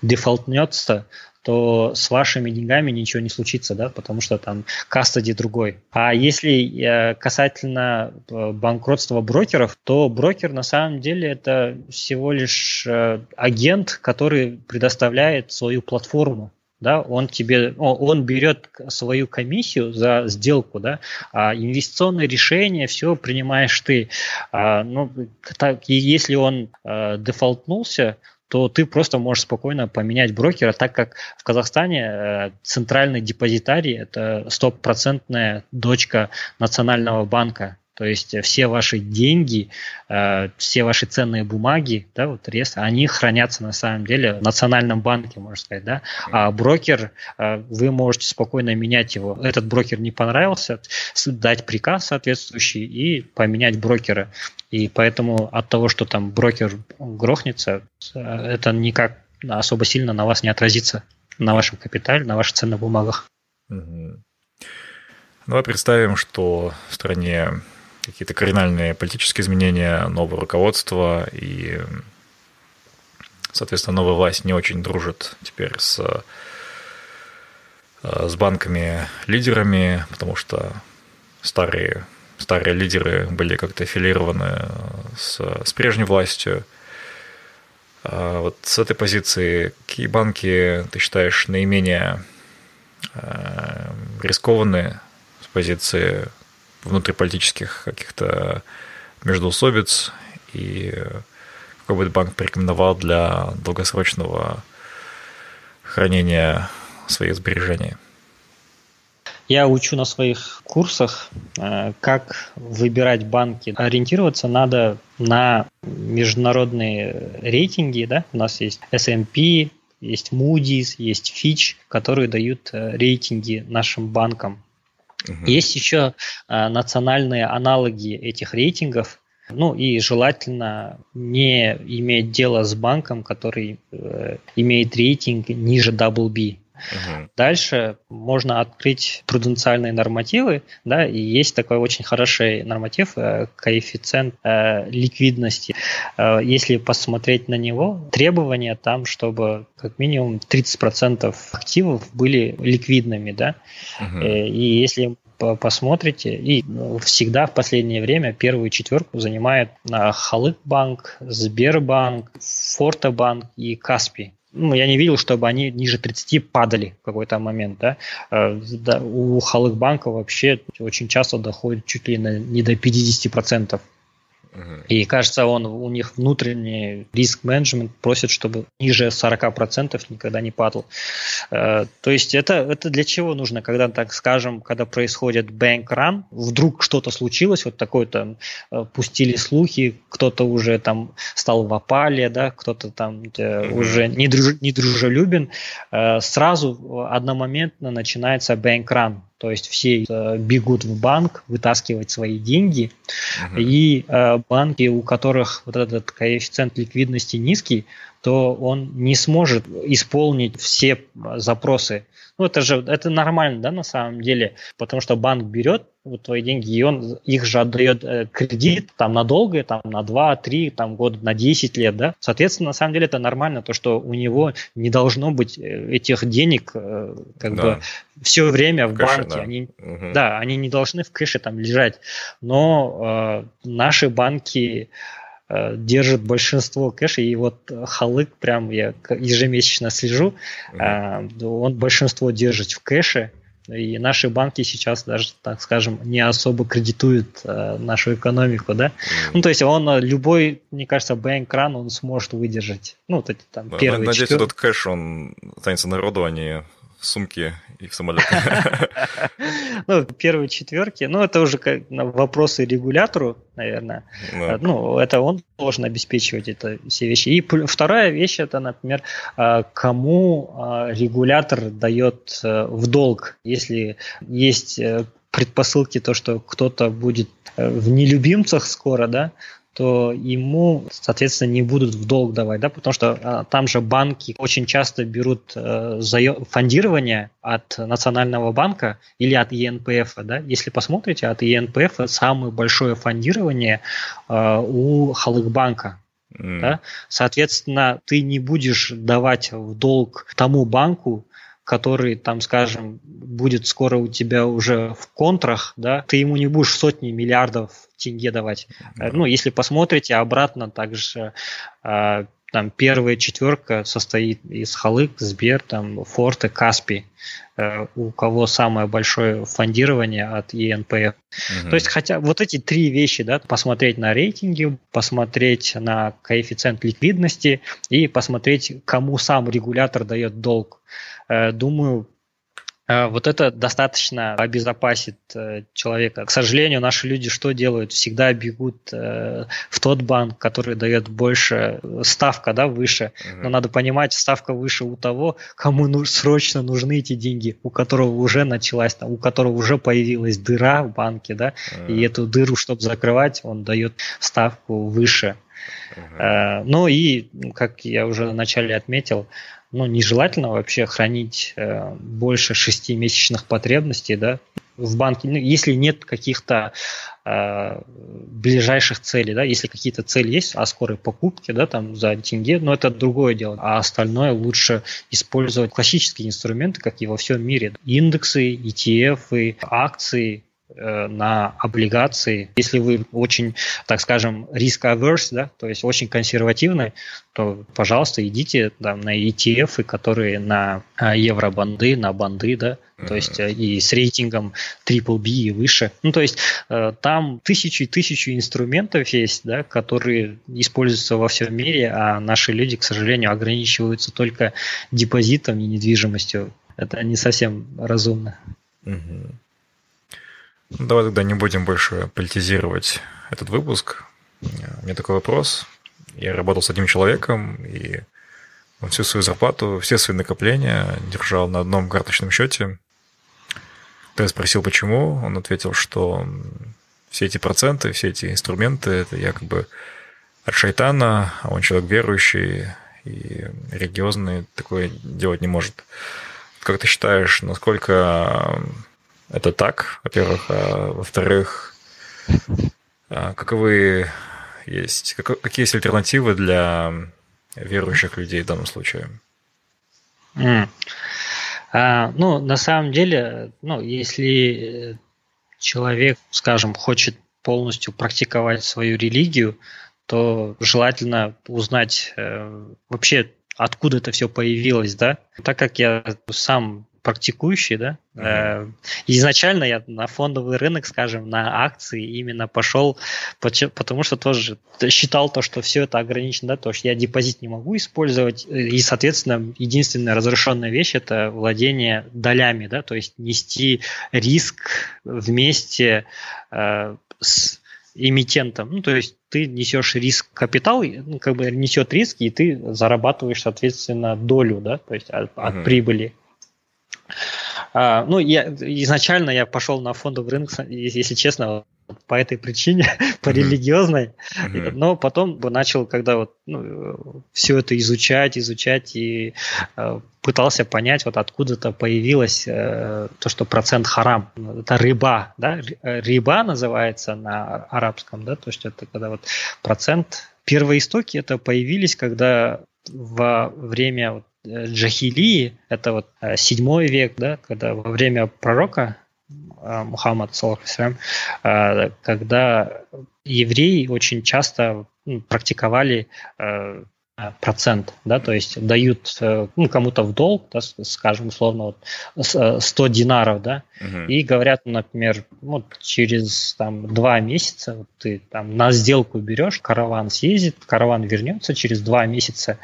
дефолтнется, то с вашими деньгами ничего не случится, да, потому что там кастади другой. А если э, касательно э, банкротства брокеров, то брокер на самом деле это всего лишь э, агент, который предоставляет свою платформу да, он тебе, он берет свою комиссию за сделку, да, а инвестиционное решение все принимаешь ты. А, ну, так, если он а, дефолтнулся, то ты просто можешь спокойно поменять брокера, так как в Казахстане э, центральный депозитарий – это стопроцентная дочка Национального банка. То есть все ваши деньги, э, все ваши ценные бумаги, да, вот рест, они хранятся на самом деле в национальном банке, можно сказать, да. А брокер, э, вы можете спокойно менять его. Этот брокер не понравился, дать приказ соответствующий и поменять брокера. И поэтому от того, что там брокер грохнется, э, это никак особо сильно на вас не отразится, на вашем капитале, на ваших ценных бумагах. Угу. Давай представим, что в стране какие-то кардинальные политические изменения, новое руководство и, соответственно, новая власть не очень дружит теперь с, э, с банками-лидерами, потому что старые, старые лидеры были как-то аффилированы с, с прежней властью. А вот с этой позиции, какие банки ты считаешь наименее э, рискованные с позиции внутриполитических каких-то междоусобиц и какой бы банк порекомендовал для долгосрочного хранения своих сбережений? Я учу на своих курсах, э, как выбирать банки. Ориентироваться надо на международные рейтинги. Да? У нас есть S&P, есть Moody's, есть Fitch, которые дают э, рейтинги нашим банкам. Угу. Есть еще э, национальные аналоги этих рейтингов. Ну и желательно не иметь дело с банком, который э, имеет рейтинг ниже double B. Угу. Дальше можно открыть пруденциальные нормативы, да, и есть такой очень хороший норматив, э, коэффициент э, ликвидности. Э, если посмотреть на него, требования там, чтобы как минимум 30% активов были ликвидными, да, угу. э, и если посмотрите, и ну, всегда в последнее время первую четверку занимает а, Халык-банк, Сбербанк, Фортобанк и Каспий ну, я не видел, чтобы они ниже 30 падали в какой-то момент. Да? Э, у халых банка вообще очень часто доходит чуть ли не до 50%. И кажется, он у них внутренний риск-менеджмент просит, чтобы ниже 40% никогда не падал. Э, то есть это, это для чего нужно, когда, так скажем, когда происходит bank run, вдруг что-то случилось, вот такое там э, пустили слухи, кто-то уже там стал в опале, да, кто-то там mm-hmm. уже недружелюбен, недружелюбен, сразу одномоментно начинается bank run то есть все э, бегут в банк вытаскивать свои деньги, uh-huh. и э, банки, у которых вот этот коэффициент ликвидности низкий, то он не сможет исполнить все запросы. Ну, это же это нормально, да, на самом деле, потому что банк берет вот твои деньги, и он их же отдает э, кредит там надолго, там на 2, 3, там год, на 10 лет, да. Соответственно, на самом деле это нормально, то, что у него не должно быть э, этих денег э, как да. бы все время в, в кэше, банке. Да. Они, угу. да, они не должны в кэше там лежать. Но э, наши банки Э, держит большинство кэша, и вот Халык, прям я ежемесячно слежу, mm-hmm. он большинство держит в кэше, И наши банки сейчас даже, так скажем, не особо кредитуют э, нашу экономику, да. Mm. Ну, то есть он э, любой, мне кажется, банк-кран он сможет выдержать. Ну, вот эти там да, первые Надеюсь, четвер... этот кэш, он останется народу, а не сумки и в самолете. Ну, первые четверки, ну, это уже как вопросы регулятору, наверное. Ну, это он должен обеспечивать это все вещи. И вторая вещь, это, например, а, кому а, регулятор дает э, в долг, если есть э, предпосылки, то, что кто-то будет э, в нелюбимцах скоро, да, то ему, соответственно, не будут в долг давать, да, потому что а, там же банки очень часто берут э, фондирование от Национального банка или от ЕНПФ, да. Если посмотрите, от ЕНПФ самое большое фондирование э, у Халыкбанка, Mm. Да? Соответственно, ты не будешь давать в долг тому банку, который, там, скажем, будет скоро у тебя уже в контрах, да, ты ему не будешь сотни миллиардов тенге давать. Да. Ну, если посмотрите обратно, также а, там первая четверка состоит из Халык, Сбер, там Форте, Каспи, э, у кого самое большое фондирование от ЕНПФ. Угу. То есть хотя вот эти три вещи, да, посмотреть на рейтинги, посмотреть на коэффициент ликвидности и посмотреть, кому сам регулятор дает долг. Э, думаю, вот это достаточно обезопасит э, человека. К сожалению, наши люди что делают? Всегда бегут в тот банк, который дает больше, ставка да, выше. Но надо понимать, ставка выше у того, кому ну, срочно нужны эти деньги, у которого уже началась, у которого уже появилась дыра в банке, да, и эту дыру, чтобы закрывать, он дает ставку выше. Uh-huh. Ну и, как я уже вначале отметил, ну, нежелательно вообще хранить э, больше шести месячных потребностей, да, в банке, ну, если нет каких-то э, ближайших целей, да, если какие-то цели есть, а скорой покупки, да, там за тенге, но это другое дело, а остальное лучше использовать классические инструменты, как и во всем мире, индексы, ETF, акции, на облигации. Если вы очень, так скажем, риск-аверс, да, то есть очень консервативный, то, пожалуйста, идите там, на ETF, которые на а, евробанды, на банды, да, то есть э, и с рейтингом triple B и выше. Ну, то есть э, там тысячи и тысячи инструментов есть, да, которые используются во всем мире, а наши люди, к сожалению, ограничиваются только депозитом и недвижимостью. Это не совсем разумно. Угу. Ну, давай тогда не будем больше политизировать этот выпуск. У меня такой вопрос. Я работал с одним человеком, и он всю свою зарплату, все свои накопления держал на одном карточном счете. Когда спросил, почему, он ответил, что все эти проценты, все эти инструменты, это якобы от шайтана, а он человек верующий и религиозный, такое делать не может. Как ты считаешь, насколько это так, во-первых. А во-вторых, а, каковы есть, как, какие есть альтернативы для верующих людей в данном случае? Mm. А, ну, на самом деле, ну, если человек, скажем, хочет полностью практиковать свою религию, то желательно узнать э, вообще, откуда это все появилось, да. Так как я сам практикующий, да. Mm-hmm. Изначально я на фондовый рынок, скажем, на акции именно пошел, потому что тоже считал то, что все это ограничено, да, то, что я депозит не могу использовать, и, соответственно, единственная разрешенная вещь это владение долями, да, то есть нести риск вместе э, с эмитентом. Ну, то есть ты несешь риск капитал, ну, как бы несет риски, и ты зарабатываешь, соответственно, долю, да, то есть от, uh-huh. от прибыли. А, ну, я, изначально я пошел на фондовый рынок, если честно, по этой причине, по религиозной, mm-hmm. но потом начал, когда вот ну, все это изучать, изучать и э, пытался понять, вот откуда-то появилось э, то, что процент харам, это рыба, да, рыба называется на арабском, да, то есть это когда вот процент, первые истоки это появились, когда во время Э, джахилии, это вот э, седьмой век, да, когда во время пророка э, Мухаммад, когда евреи очень часто практиковали процент, да, то есть дают э, ну, кому-то в долг, да, скажем, условно, вот 100 э, динаров, да, угу. и говорят, например, вот через там два месяца вот ты там на сделку берешь, караван съездит, караван вернется, через два месяца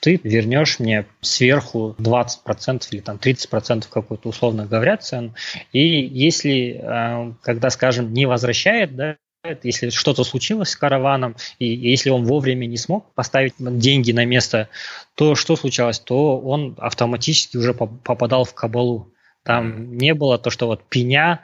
ты вернешь мне сверху 20% или там 30% какую-то условно говоря цену, и если, э, когда, скажем, не возвращает, да, если что-то случилось с караваном, и если он вовремя не смог поставить деньги на место, то что случалось? То он автоматически уже попадал в кабалу. Там не было то, что вот пеня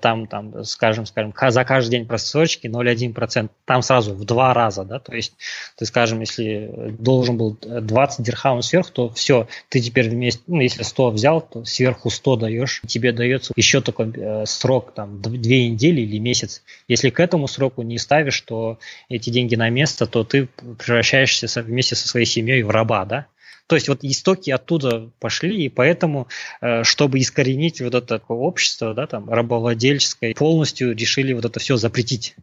там, там, скажем, скажем, за каждый день просрочки 0,1%, там сразу в два раза, да, то есть, ты, скажем, если должен был 20 дирхамов сверху, то все, ты теперь вместе, ну, если 100 взял, то сверху 100 даешь, тебе дается еще такой э, срок, там, 2 недели или месяц. Если к этому сроку не ставишь, то эти деньги на место, то ты превращаешься вместе со своей семьей в раба, да, то есть вот истоки оттуда пошли, и поэтому, э, чтобы искоренить вот это общество, да, там, рабовладельческое, полностью решили вот это все запретить.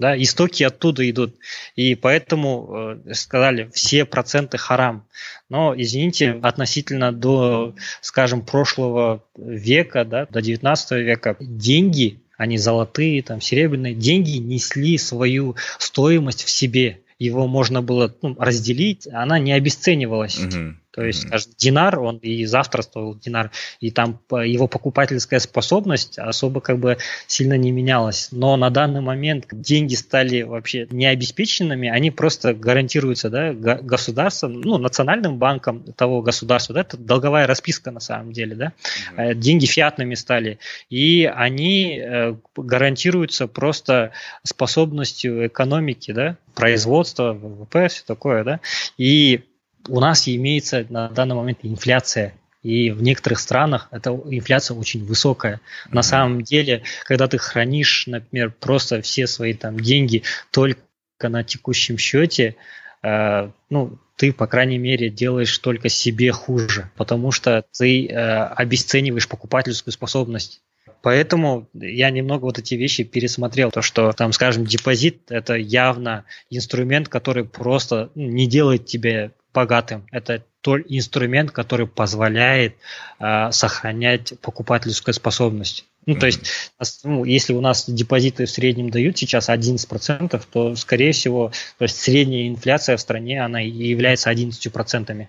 Да, истоки оттуда идут. И поэтому э, сказали, все проценты харам. Но, извините, относительно до, скажем, прошлого века, да, до 19 века, деньги, они золотые, там, серебряные, деньги несли свою стоимость в себе его можно было ну, разделить, она не обесценивалась. Угу. То есть, скажем, динар, он и завтра стоил динар, и там его покупательская способность особо как бы сильно не менялась. Но на данный момент деньги стали вообще необеспеченными, они просто гарантируются да, государством, ну, национальным банком того государства, да, это долговая расписка на самом деле, да, mm деньги фиатными стали, и они э, гарантируются просто способностью экономики, да, производства, ВВП, все такое, да, и у нас имеется на данный момент инфляция, и в некоторых странах эта инфляция очень высокая. На самом деле, когда ты хранишь, например, просто все свои там деньги только на текущем счете, э, ну, ты, по крайней мере, делаешь только себе хуже, потому что ты э, обесцениваешь покупательскую способность. Поэтому я немного вот эти вещи пересмотрел. То, что там, скажем, депозит – это явно инструмент, который просто не делает тебе богатым. Это тот инструмент, который позволяет э, сохранять покупательскую способность. Ну, то есть, ну, если у нас депозиты в среднем дают сейчас 11%, то, скорее всего, то есть средняя инфляция в стране, она и является 11%.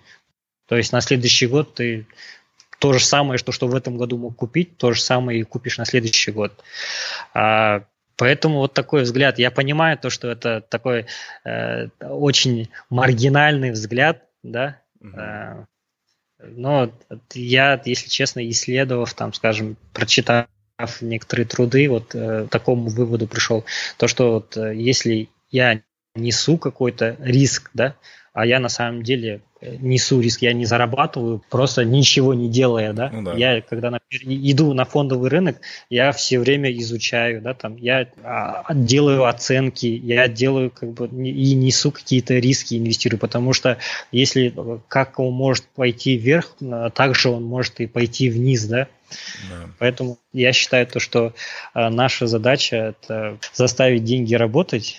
То есть на следующий год ты то же самое, что, что в этом году мог купить, то же самое и купишь на следующий год. А, Поэтому вот такой взгляд. Я понимаю то, что это такой э, очень маргинальный взгляд, да. Угу. Э, но я, если честно, исследовав, там, скажем, прочитав некоторые труды, вот э, такому выводу пришел, то, что вот, э, если я несу какой-то риск, да, а я на самом деле э, несу риск, я не зарабатываю, просто ничего не делая, да. Ну, да. Я, когда например, иду на фондовый рынок, я все время изучаю, да, там, я а, делаю оценки, я делаю, как бы, и несу какие-то риски, инвестирую, потому что если, как он может пойти вверх, также он может и пойти вниз, да. Да. Поэтому я считаю то, что наша задача это заставить деньги работать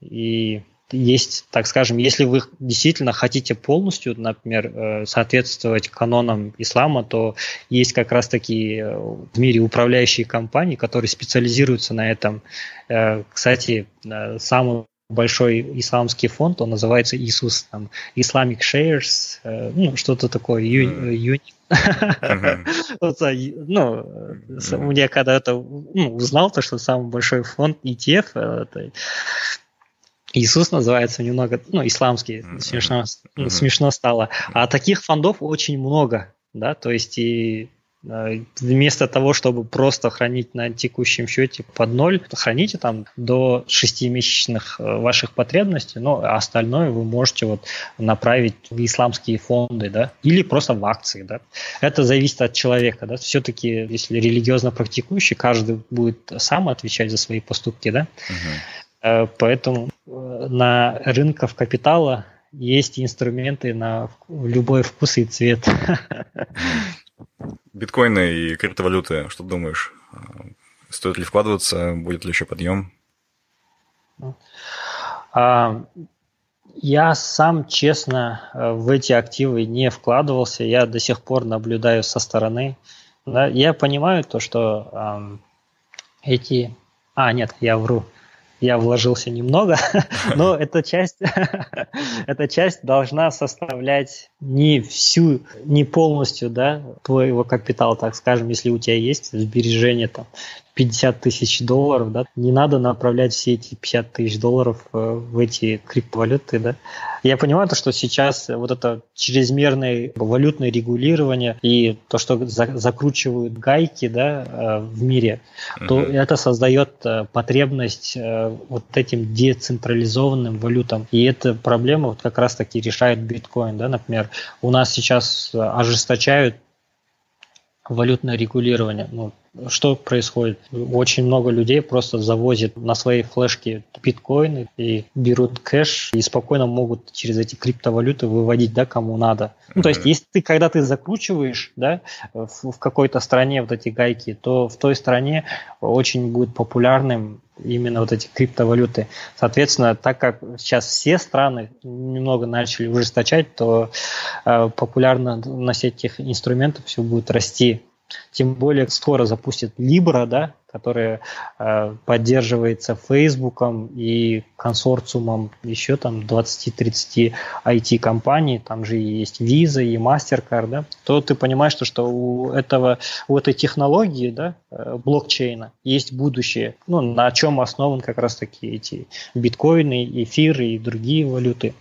и есть, так скажем, если вы действительно хотите полностью, например, э, соответствовать канонам ислама, то есть как раз таки э, в мире управляющие компании, которые специализируются на этом. Э, кстати, самый большой исламский фонд, он называется Иисус, там, Islamic Shares, ну, что-то такое, юнит. Ну, мне когда-то ну, узнал то, что самый большой фонд ETF, это Иисус называется немного, ну, исламский, смешно, mm-hmm. смешно стало. А таких фондов очень много, да, то есть и э, вместо того, чтобы просто хранить на текущем счете под ноль, храните там до 6-месячных э, ваших потребностей, но остальное вы можете вот направить в исламские фонды, да, или просто в акции, да. Это зависит от человека, да. Все-таки, если религиозно практикующий, каждый будет сам отвечать за свои поступки, да. Uh-huh. Э, поэтому э, на рынках капитала есть инструменты на любой вкус и цвет. Биткоины и криптовалюты, что думаешь? Стоит ли вкладываться? Будет ли еще подъем? А, Я сам, честно, э, в эти активы не вкладывался. Я до сих пор наблюдаю со стороны. Да, я понимаю то, что эти... А, нет, я вру я вложился немного, но эта часть, эта часть должна составлять не всю, не полностью, да, твоего капитала, так скажем, если у тебя есть сбережения там 50 тысяч долларов, да, не надо направлять все эти 50 тысяч долларов э, в эти криптовалюты, да. Я понимаю то, что сейчас вот это чрезмерное валютное регулирование и то, что за, закручивают гайки, да, э, в мире, то это создает э, потребность вот этим децентрализованным валютам. И эта проблема вот как раз-таки решает биткоин, да, например, у нас сейчас ожесточают валютное регулирование. Ну, что происходит? Очень много людей просто завозят на свои флешки биткоины и берут кэш и спокойно могут через эти криптовалюты выводить, да, кому надо. Ну, то есть, если ты, когда ты закручиваешь, да, в, в какой-то стране вот эти гайки, то в той стране очень будет популярным именно вот эти криптовалюты. Соответственно, так как сейчас все страны немного начали ужесточать, то э, популярность этих инструментов все будет расти. Тем более скоро запустят Libra, да, которая э, поддерживается Фейсбуком и консорциумом еще там 20-30 IT-компаний, там же есть Visa и MasterCard, да, то ты понимаешь, что, что у, этого, у этой технологии, да, э, блокчейна есть будущее, ну, на чем основан как раз-таки эти биткоины, эфиры и другие валюты.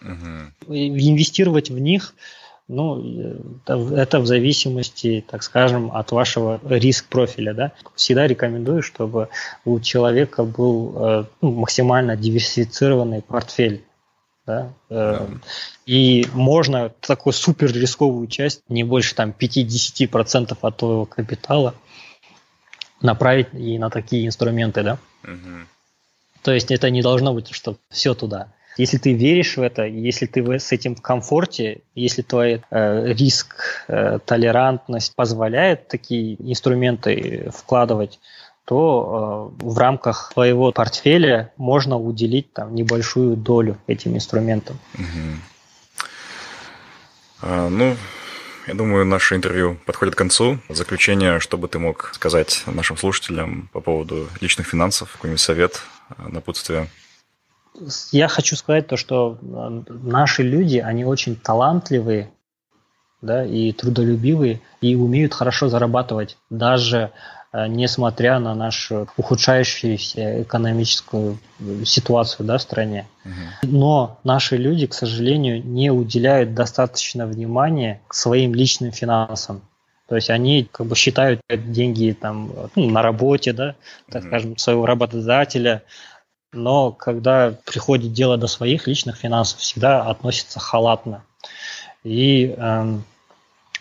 Угу. Инвестировать в них – ну, это в зависимости, так скажем, от вашего риск-профиля. Да? Всегда рекомендую, чтобы у человека был э, ну, максимально диверсифицированный портфель. Да? Э, да. И можно такую супер рисковую часть, не больше там 5-10% от твоего капитала, направить и на такие инструменты. Да? Угу. То есть это не должно быть, что все туда. Если ты веришь в это, если ты с этим в комфорте, если твой э, риск, э, толерантность позволяет такие инструменты вкладывать, то э, в рамках твоего портфеля можно уделить там небольшую долю этим инструментам. А, ну, я думаю, наше интервью подходит к концу. Заключение, что бы ты мог сказать нашим слушателям по поводу личных финансов, какой-нибудь совет, напутствие? Я хочу сказать то, что э, наши люди, они очень талантливые, да, и трудолюбивые, и умеют хорошо зарабатывать, даже э, несмотря на нашу ухудшающуюся экономическую э, ситуацию да, в стране. Угу. Но наши люди, к сожалению, не уделяют достаточно внимания к своим личным финансам. То есть они как бы считают деньги там ну, на работе, да, так mm скажем, своего работодателя, но когда приходит дело до своих личных финансов, всегда относится халатно. И э,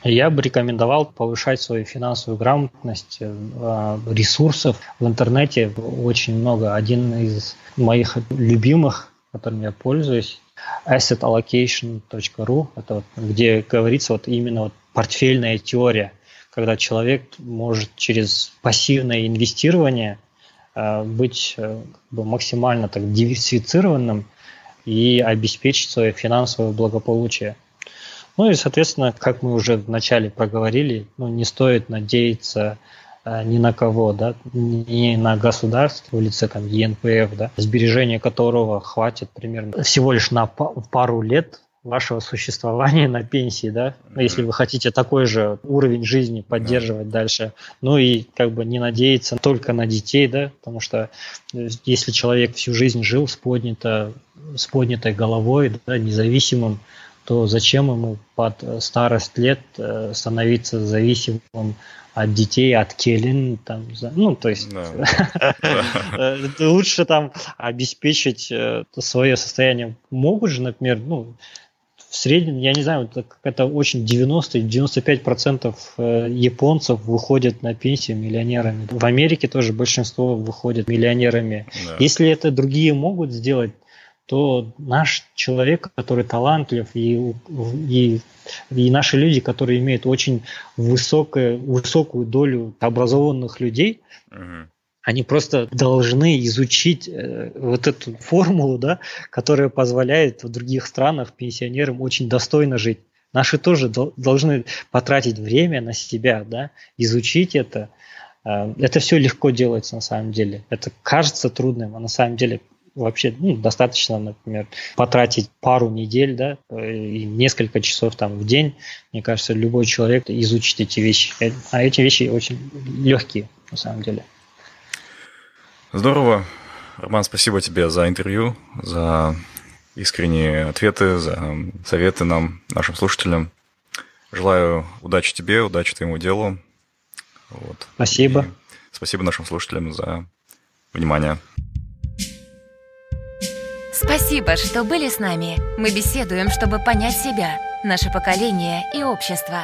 я бы рекомендовал повышать свою финансовую грамотность. Э, ресурсов в интернете очень много. Один из моих любимых, которым я пользуюсь, assetallocation.ru, это вот, где говорится вот именно вот портфельная теория, когда человек может через пассивное инвестирование Э, быть э, максимально так диверсифицированным и обеспечить свое финансовое благополучие. Ну и, соответственно, как мы уже вначале проговорили, ну, не стоит надеяться э, ни на кого, да, ни на государство в лице там ЕНПФ, да, сбережения которого хватит примерно всего лишь на пару лет вашего существования на пенсии, да, ну, если вы хотите такой же уровень жизни поддерживать дальше, ну и как бы не надеяться только на детей, да, потому что э, если человек всю жизнь жил с, поднято, с поднятой головой, да, независимым, то зачем ему под э, старость лет э, становиться зависимым от детей, от келин, там, ну, то есть лучше там обеспечить свое состояние. Могут же, например, ну, в среднем, я не знаю, это, это очень 90-95% э, японцев выходят на пенсию миллионерами. В Америке тоже большинство выходят миллионерами. Да. Если это другие могут сделать, то наш человек, который талантлив, и, и, и наши люди, которые имеют очень высокую, высокую долю образованных людей, угу Они просто должны изучить э, вот эту формулу, да, которая позволяет в других странах пенсионерам очень достойно жить. Наши тоже должны потратить время на себя, да, изучить это. Э, это все легко делается на самом деле. Это кажется трудным, а на самом деле вообще ну, достаточно, например, потратить пару недель, да, и несколько часов там в день. Мне кажется, любой человек изучит эти вещи. Э, а эти вещи очень легкие, на самом деле. Здорово. Роман, спасибо тебе за интервью, за искренние ответы, за советы нам, нашим слушателям. Желаю удачи тебе, удачи твоему делу. Вот. Спасибо. И спасибо нашим слушателям за внимание. Спасибо, что были с нами. Мы беседуем, чтобы понять себя, наше поколение и общество.